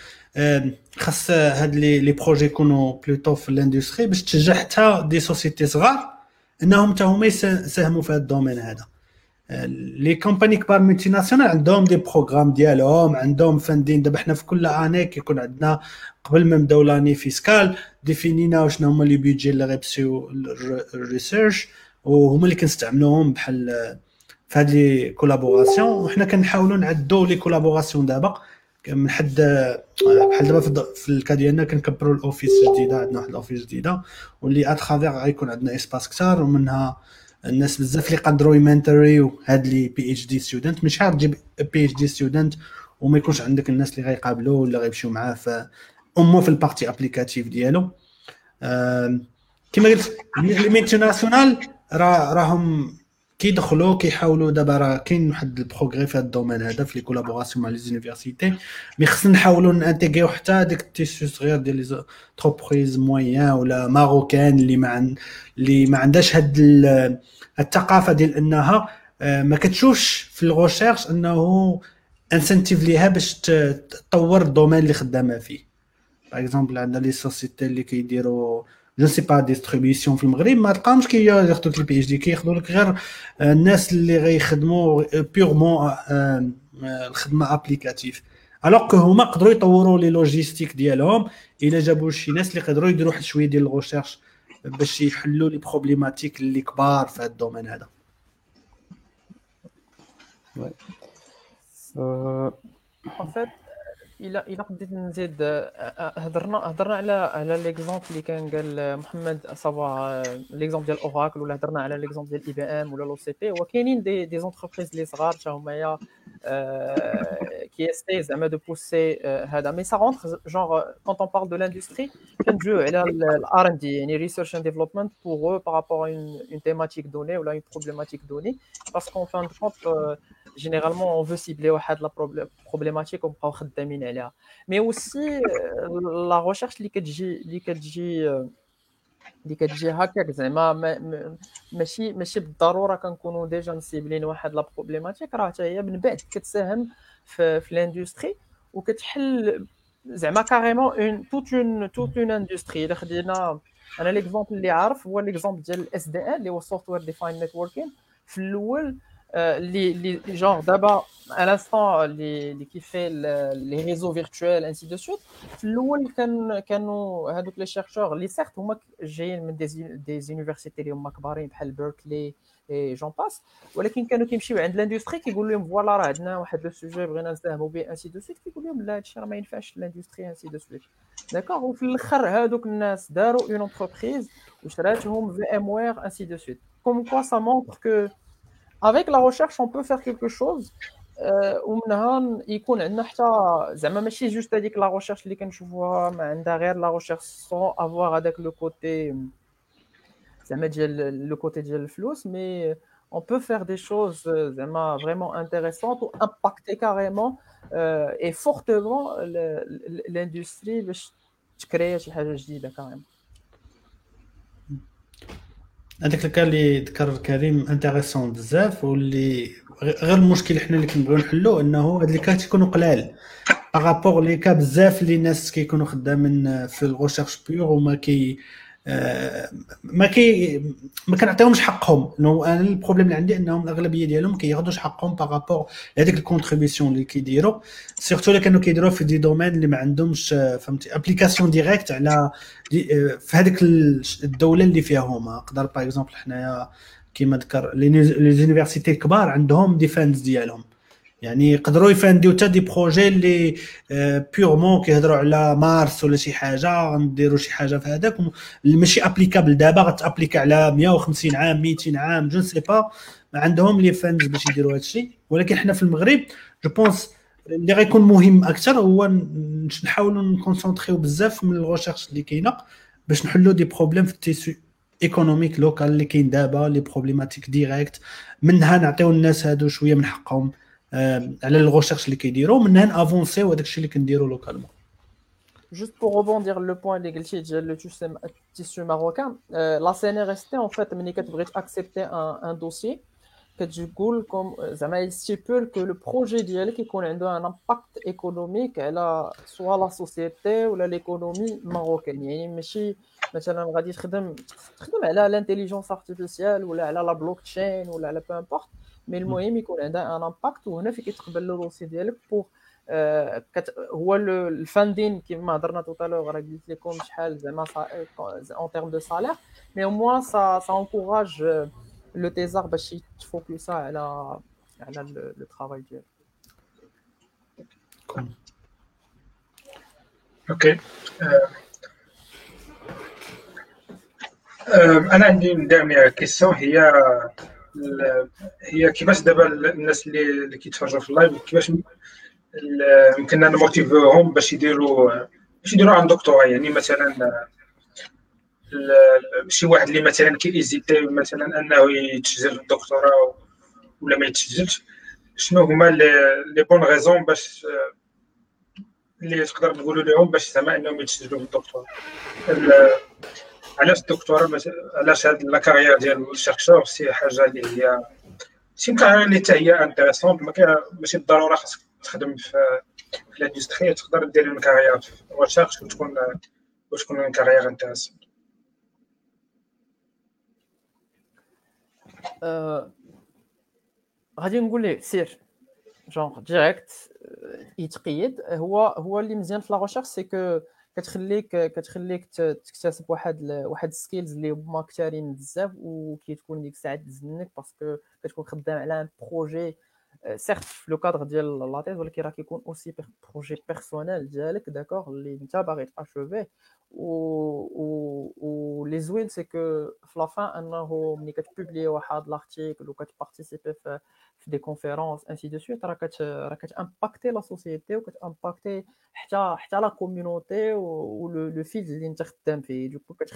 خاص هاد لي بروجي يكونوا بلوتو في الاندستري باش تنجح حتى دي سوسيتي صغار انهم حتى هما يساهموا في هذا الدومين هذا لي كومباني كبار ملتي ناسيونال عندهم دي بروغرام ديالهم عندهم فاندين دابا حنا في كل اني كيكون عندنا قبل ما نبداو لاني فيسكال ديفينينا شنو هما لي بيدجي اللي غيبسيو الريسيرش وهما اللي كنستعملوهم بحال في هاد لي كولابوراسيون وحنا كنحاولوا نعدو لي كولابوراسيون دابا من حد بحال دابا في الكا ديالنا كنكبروا الاوفيس جديده عندنا واحد الاوفيس جديده واللي اتخافيغ غيكون عندنا اسباس كثار ومنها الناس بزاف اللي قدروا يمنتري وهاد لي بي اتش دي ستودنت مش عارف تجيب بي اتش دي ستودنت وما يكونش عندك الناس اللي غيقابلو ولا غيمشيو معاه في امو في البارتي ابليكاتيف ديالو كما قلت لي ميتيناسيونال راهم كيدخلوا كيحاولوا دابا راه كاين واحد البروغري في هذا الدومين هذا في لي كولابوراسيون مع لي زونيفرسيتي مي خصنا نحاولوا نانتيغيو حتى هذاك التيسو صغير ديال لي زونتربريز مويان ولا ماروكان اللي ما عن... اللي ما عندهاش هاد الثقافه ديال انها آه، ما كتشوفش في الغوشيرش انه انسنتيف ليها باش تطور الدومين اللي خدامه فيه باغ اكزومبل عندنا لي سوسيتي اللي كيديروا جو سي با ديستريبيسيون في المغرب ما تلقاهمش كي ياخذوا البي اتش دي كياخذوا لك غير الناس اللي غيخدموا بيغمون الخدمه ابليكاتيف الوغ كو هما قدروا يطوروا لي لوجيستيك ديالهم الا جابوا شي ناس اللي قدروا يديروا واحد شويه ديال الغوشيرش باش يحلوا لي بروبليماتيك اللي كبار في هذا الدومين هذا Ouais. Euh... En fait, il a nous dire sur l'exemple qui a dit que l'exemple de Oracle ou nous avons sur l'exemple de IBM ou de l'OCT ou il y a des entreprises les rares qui essaient de pousser ça mais ça rentre genre quand on parle de l'industrie bien sûr il y a le R&D research and development pour par rapport à une thématique donnée ou une problématique donnée parce qu'en fin de compte euh, généralement on veut cibler la problématique qu'on veut terminer mais aussi, euh, la recherche l'IKG euh, hacker, c'est pas quand on a déjà ciblé la problématique, dans l'industrie ou carrément une, toute, une, toute une industrie. L'exemple que je de Software Defined Networking. Euh, les, les gens, d'abord, à l'instant, euh, les, les qui fait les réseaux virtuels, ainsi de suite. L'ouïe, quand les chercheurs, les certes, j'ai des, des universités, les Macbarim, Berkeley, et j'en passe. mais qui quand nous qui me l'industrie, qui voulait me voir là, le sujet, Brennan, c'est et ainsi de suite, qui voulait me la l'industrie, ainsi de suite. D'accord Ou l'acheteur, donc, nous avons une entreprise, ou je VMware, ainsi de suite. Comme quoi, ça montre que. Avec la recherche, on peut faire quelque chose. Je ne sais pas si je suis juste à dire que la recherche, ce que je vois, derrière la recherche, sans avoir avec le côté de la mais on peut faire des choses euh, vraiment intéressantes ou impacter carrément euh, et fortement l'industrie pour créer des choses nouvelles je ben, quand même. هذاك الكا اللي ذكر كريم انتيريسون بزاف واللي غير المشكل حنا اللي كنبغيو نحلو انه هاد الكا تيكونوا قلال باغابوغ لي كا بزاف اللي الناس كيكونوا خدامين في الغوشيرش بيور وما كي ما كي ما كنعطيهمش حقهم انا البروبليم اللي عندي انهم الاغلبيه ديالهم ما كياخذوش حقهم بارابور لهذيك الكونتريبيسيون اللي كيديروا سيرتو اللي كانوا كيديروا في دي دومين اللي ما عندهمش فهمتي ابليكاسيون ديريكت على دي في هذيك الدوله اللي فيها هما نقدر باغ اكزومبل حنايا كيما ذكر لي زونيفرسيتي الكبار عندهم ديفانس ديالهم يعني يقدروا يفانديو حتى دي بروجي اللي بيغمون آه، كيهضروا على مارس ولا شي حاجه غنديروا شي حاجه في هذاك ماشي ابليكابل دابا غتابليك على 150 عام 200 عام جو سي با ما عندهم لي فانز باش يديروا هذا الشيء ولكن حنا في المغرب جو بونس اللي غيكون مهم اكثر هو نحاولوا نكونسونتريو بزاف من الغوشيرش اللي كاينه باش نحلوا دي بروبليم في التيسو ايكونوميك لوكال اللي كاين دابا لي بروبليماتيك ديريكت منها نعطيو الناس هادو شويه من حقهم على recherches اللي كيديروا منها افونسيو هذاك الشيء اللي كنديروا localement. Juste pour rebondir le point de l'église le tissu marocain, euh, la CNRST, en fait, Meniket devrait un, dossier que du coup, comme euh, stipule que le projet d'IL qui connaît un impact économique, elle a soit la société ou l'économie marocaine. Il مثلا غادي l'intelligence artificielle ou la blockchain ou peu importe. Mais le moyen, il y a un impact ou il effet qui travaille au niveau civil pour le funding qui m'a dit tout à l'heure en termes de salaire. Mais au moins, ça encourage euh، le thésor. Il faut que ça aime le travail de Dieu. OK. Euh, euh, une dernière question. هي كيفاش دابا الناس اللي اللي كيتفرجوا في اللايف كيفاش يمكننا نموتيفيوهم باش يديروا باش يديروا عن دكتوراه يعني مثلا شي واحد اللي مثلا كيزيدي مثلا انه يتسجل الدكتوراه ولا ما يتسجلش شنو هما لي بون غيزون باش اللي تقدر تقولوا لهم باش زعما انهم يتسجلوا الدكتوراه علاش الدكتوراه علاش هاد لاكارير ديال الشيرشور شي حاجه اللي هي شي كارير اللي يعني حتى هي كاين ماشي بالضروره خاصك تخدم في في تقدر دير اون في ريسيرش وتكون وتكون اون كارير انتريسونت أه، غادي نقول ليه سير جونغ ديريكت يتقيد هو هو اللي مزيان في لا ريسيرش سي كو كتخليك كتخليك تكتسب واحد واحد السكيلز اللي هما كثارين بزاف وكي تكون ديك الساعه تزنك باسكو كتكون خدام على ان بروجي Euh, certes le cadre de la thèse, le qu'est-ce qui compte aussi projet personnel, dire que d'accord les études à achever ou les autres c'est que à la fin un jour, ni que tu publies un article, ni que tu participes des conférences ainsi de suite, tu as qu'à te, tu impacter la société, ou que tu impactes la communauté ou le fils d'une certaine fille, tu peux que te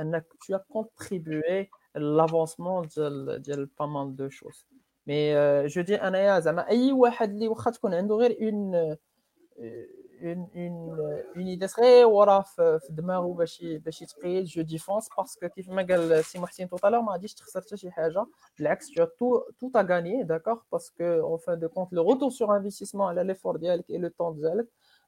Euh, tu as contribué l'avancement de pas mal de choses mais euh, je dis à azeri ouais hadli ou quoi tu connais d'ouvrir une une une euh, une idée serait ou alors de marouba chez chez près je défends parce que tu me si ma chine tout à l'heure m'a dit je te recherche chez tu as tout a à gagner d'accord parce que en fin de compte le retour sur investissement l'effort est formidable et le temps de elle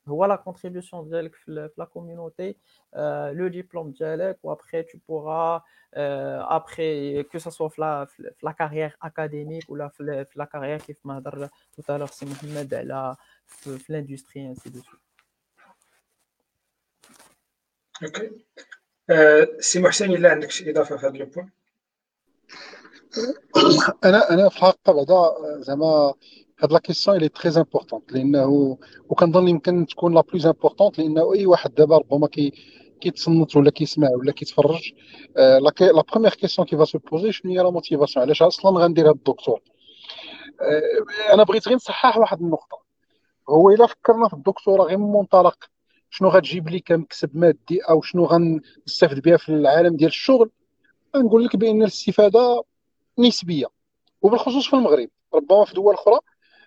voilà la contribution de la communauté, euh, le diplôme de ou après tu pourras, euh, après, que ce soit la, la carrière académique ou la, la carrière qui tout à l'heure, c'est Mohamed, l'industrie, ainsi de suite. Ok. Euh, محسن شي هاد لا كيسيون اللي تري امبورطون لانه وكنظن يمكن تكون لا بلوز امبورطون لانه اي واحد دابا ربما كي كيتصنت ولا كيسمع ولا كيتفرج لا لا بروميير كيسيون كي سو بوزي شنو هي لا موتيفاسيون علاش اصلا غندير هاد الدكتور آه، انا بغيت غير نصحح واحد النقطه هو الا فكرنا في الدكتوراه غير من منطلق شنو غتجيب لي كمكسب مادي او شنو غنستافد بها في العالم ديال الشغل نقول لك بان الاستفاده نسبيه وبالخصوص في المغرب ربما في دول اخرى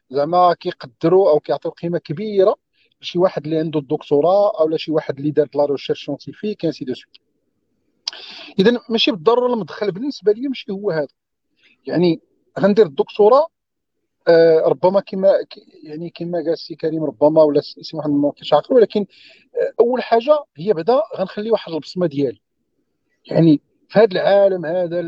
زعما كيقدروا او كيعطيو قيمه كبيره لشي واحد اللي عنده الدكتوراه او شي واحد اللي دار لا ريشيرش سيونتيفيك انسي دو سويت اذا ماشي بالضروره المدخل بالنسبه لي ماشي هو هذا يعني غندير الدكتوراه آه ربما كما يعني كما قال السي كريم ربما ولا سي محمد ما كنتش عاقل ولكن آه اول حاجه هي بعدا غنخلي واحد البصمه ديالي يعني في هذا العالم هذا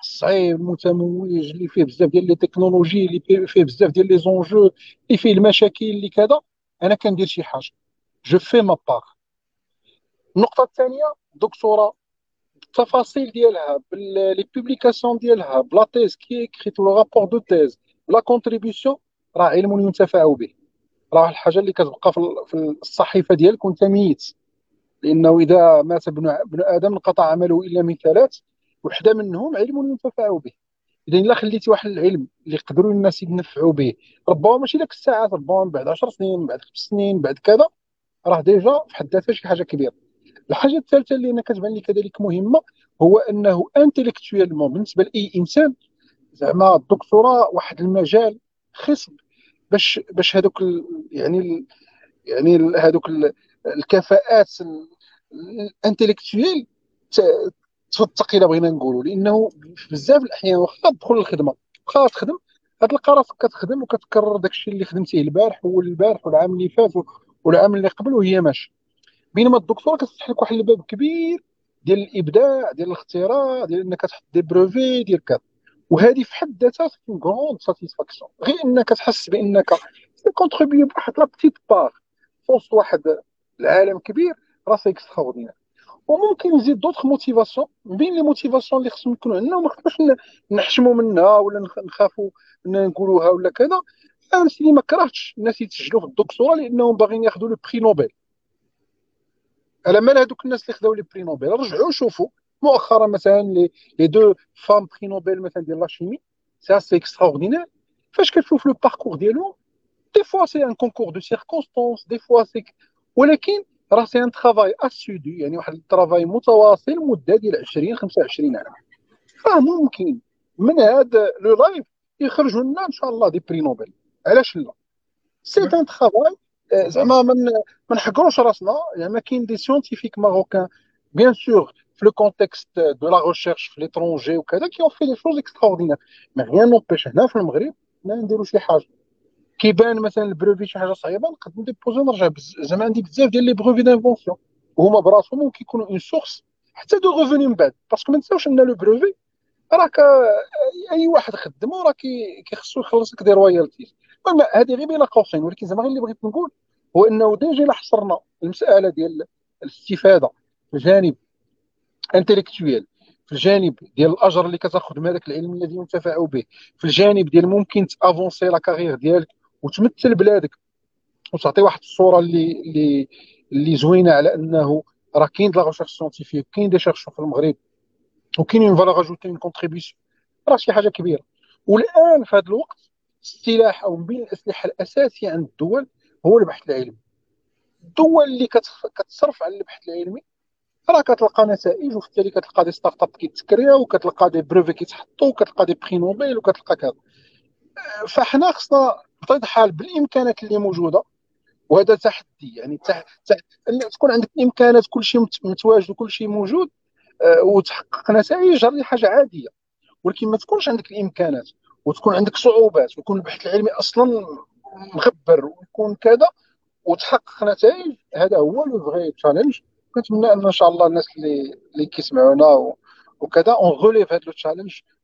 صعيب متموج اللي فيه بزاف ديال لي تكنولوجي اللي فيه بزاف ديال لي زونجو اللي فيه المشاكل اللي كذا انا كندير شي حاجه جو في ما باغ النقطه الثانيه دكتوراه بالتفاصيل ديالها باللي بوبليكاسيون ديالها بلا تيز كي كريت لو رابور دو تيز بلا كونتريبيسيون راه علم ينتفع به راه الحاجه اللي كتبقى في الصحيفه ديالك وانت ميت لانه اذا مات ابن ادم انقطع عمله الا من ثلاث وحده منهم علم ينتفع به اذا الا خليتي واحد العلم اللي يقدروا الناس ينفعوا به ربما ماشي داك الساعات ربما بعد 10 سنين بعد 5 سنين بعد كذا راه ديجا في حد ذاتها شي حاجه كبيره الحاجه الثالثه اللي انا كتبان لي كذلك مهمه هو انه انتليكتويلمون بالنسبه لاي انسان زعما الدكتوراه واحد المجال خصب باش باش هذوك يعني الـ يعني هذوك الكفاءات الانتليكتويل تفض الى بغينا نقولوا لانه بزاف الاحيان واخا تدخل للخدمه واخا تخدم غتلقى راسك كتخدم وكتكرر داك الشيء اللي خدمتيه البارح والبارح والعام اللي فات والعام اللي قبل وهي ماشي بينما الدكتور كتفتح لك واحد الباب كبير ديال الابداع ديال الاختراع ديال انك تحط دي بروفي ديال كذا وهذه في حد ذاتها تكون كروند ساتيسفاكسيون غير انك تحس بانك كونتريبيي بواحد لا بتيت بار في وسط واحد العالم كبير راسك تخوض وممكن نزيد دوطخ موتيفاسيون من بين لي موتيفاسيون اللي خصهم يكونوا عندنا وما خصناش نحشموا منها ولا نخافوا ان نقولوها ولا كذا انا سيدي ما كرهتش الناس يتسجلوا في الدكتوراه لانهم باغيين ياخذوا لو بري نوبل على مال هذوك الناس اللي خداو لي بري نوبل رجعوا شوفوا مؤخرا مثلا لي لي دو فام بري نوبل مثلا ديال لاشيمي سي اسي اكستراوردينير فاش كتشوف لو باركور ديالهم دي فوا سي ان كونكور دو سيركونستونس دي فوا سي ولكن راه سي ان ترافاي اسيدي يعني واحد الترافاي متواصل مده ديال 20 25 عام راه ممكن من هذا لو لايف يخرجوا لنا ان شاء الله دي بري نوبل علاش لا سي ان ترافاي آه، زعما ما نحكروش راسنا زعما يعني كاين دي سيونتيفيك ماروكان بيان سور في لو كونتكست دو لا ريشيرش في ليترونجي وكذا كي اون في دي شوز اكستراوردينير مي غيان نوبيش هنا في المغرب ما نديرو شي حاجه كيبان مثلا البروفي شي حاجه صعيبه نقد نديبوزي ونرجع زعما عندي بزاف ديال لي بروفي دانفونسيون وهما براسهم يكونوا اون سورس حتى دو غوفوني من بعد باسكو ما نساوش ان لو بروفي راك اي واحد خدمه راه كيخصو يخلصك دي رويالتيز المهم هذه غير بين قوسين ولكن زعما غير اللي بغيت نقول هو انه ديجا الا حصرنا المساله ديال الاستفاده في الجانب انتلكتويال في الجانب ديال الاجر اللي كتاخذ من هذاك العلم الذي ينتفع به في الجانب ديال ممكن تافونسي لا كارير ديالك وتمثل بلادك وتعطي واحد الصوره اللي اللي اللي زوينه على انه راه كاين لا ريشيرش سونتيفيك كاين دي شيرشور في المغرب وكاين اون فالور اجوتي اون كونتريبيسيون راه شي حاجه كبيره والان في هذا الوقت السلاح او من بين الاسلحه الاساسيه عند الدول هو البحث العلمي الدول اللي كتصرف على البحث العلمي راه كتلقى نتائج وفي التالي كتلقى دي ستارت اب كيتكريا وكتلقى دي بروفي كيتحطوا وكتلقى دي بري نوبيل وكتلقى كذا فحنا خصنا بطبيعه الحال بالامكانات اللي موجوده وهذا تحدي يعني تح... يعني تكون عندك الامكانات كل شيء متواجد وكل شيء موجود آه، وتحقق نتائج هذه حاجه عاديه ولكن ما تكونش عندك الامكانات وتكون عندك صعوبات ويكون البحث العلمي اصلا مخبر ويكون كذا وتحقق نتائج هذا هو لو فغي تشالنج كنتمنى ان ان شاء الله الناس اللي اللي كيسمعونا وكذا اون غوليف هذا لو تشالنج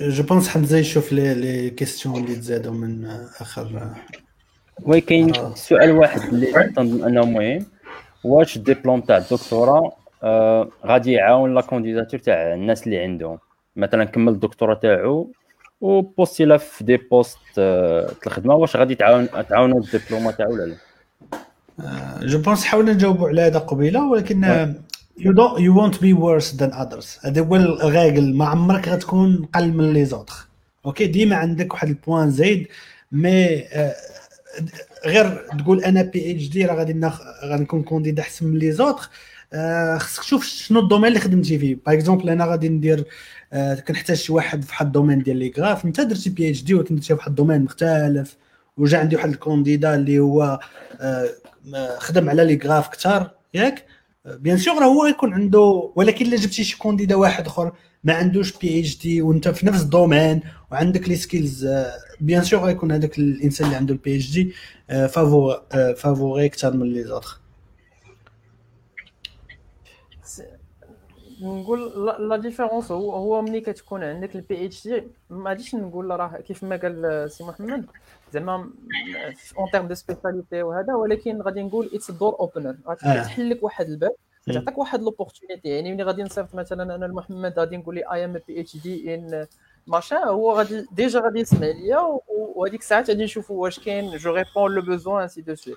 جو بونس حمزه يشوف لي لي كيستيون اللي تزادوا من اخر وي كاين سؤال واحد اللي تنظن انه مهم واش دي تاع الدكتوراه غادي يعاون لا كونديداتور تاع الناس اللي عندهم مثلا كمل الدكتوراه تاعو وبوستيلا في دي بوست آه الخدمه واش غادي تعاون تعاونوا الدبلومه تاعو ولا لا جو بونس حاولنا نجاوبوا على هذا قبيله ولكن يو دونت يو وونت بي ورس ذان اذرز هذا هو الغاغل ما عمرك غتكون قل من لي زوتر اوكي ديما عندك واحد البوان زايد مي آه، غير تقول انا بي اتش دي راه غادي غنكون كونديدا احسن من لي زوتر آه، خصك تشوف شنو الدومين اللي خدمتي فيه باغ اكزومبل انا غادي ندير آه، كنحتاج شي واحد في واحد الدومين ديال لي غراف انت درتي بي اتش دي ولكن درتي في واحد الدومين مختلف وجا عندي واحد الكونديدا اللي هو خدم على لي غراف كثار ياك بيان سور هو يكون عنده ولكن الا جبتي شي كونديدا واحد اخر ما عندوش بي اتش دي وانت في نفس الدومين وعندك لي سكيلز آه، بيان سور غيكون هذاك الانسان اللي عنده البي اتش دي فافوري اكثر من لي زوتر نقول لا, ديفيرونس هو هو ملي كتكون عندك البي اتش دي ما غاديش نقول راه كيف ما قال سي محمد زعما اون تيرم دو سبيساليتي وهذا ولكن غادي نقول اتس دور اوبنر غتحل لك واحد الباب تعطيك واحد لوبورتونيتي يعني ملي غادي نصيفط مثلا انا لمحمد غادي نقول لي اي ام بي اتش دي ان ماشا هو غادي ديجا غادي يسمع ليا وهذيك الساعات غادي نشوف واش كاين جو ريبون لو بوزوان انسي دو سويت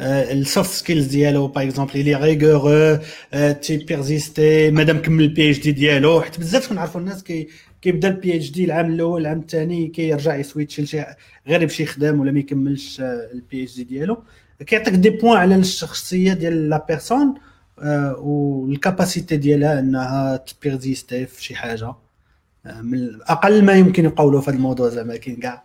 السوفت سكيلز ديالو باغ اكزومبل لي ريغور تي بيرزيستي مادام كمل البي اتش دي ديالو حيت بزاف كنعرفوا الناس كي كيبدا البي اتش دي العام الاول العام الثاني كيرجع يسويتش لشي غير باش يخدم ولا ما يكملش البي اتش دي ديالو كيعطيك دي بوان على الشخصيه ديال لا بيرسون والكاباسيتي ديالها انها تبيرزيستي في شي حاجه من اقل ما يمكن يقولوا في هذا الموضوع زعما كاين كاع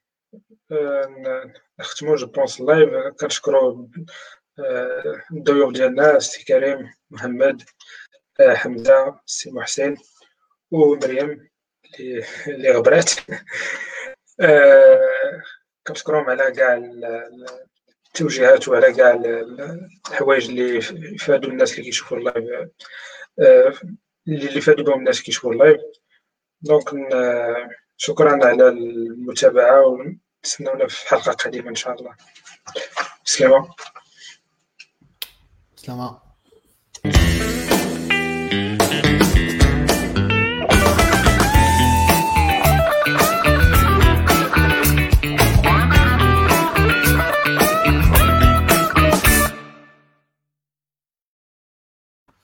نختمو جو بونس اللايف كنشكرو آه، الضيوف ديالنا سي كريم محمد آه، حمزه سي محسن ومريم اللي اللي غبرات آه، كنشكرهم على كاع التوجيهات وعلى كاع الحوايج اللي فادوا الناس اللي كيشوفوا اللايف اللي فادوا بهم الناس كيشوفوا اللايف دونك شكرا على المتابعه ونتسناونا في حلقه قادمه ان شاء الله سلامه سلامه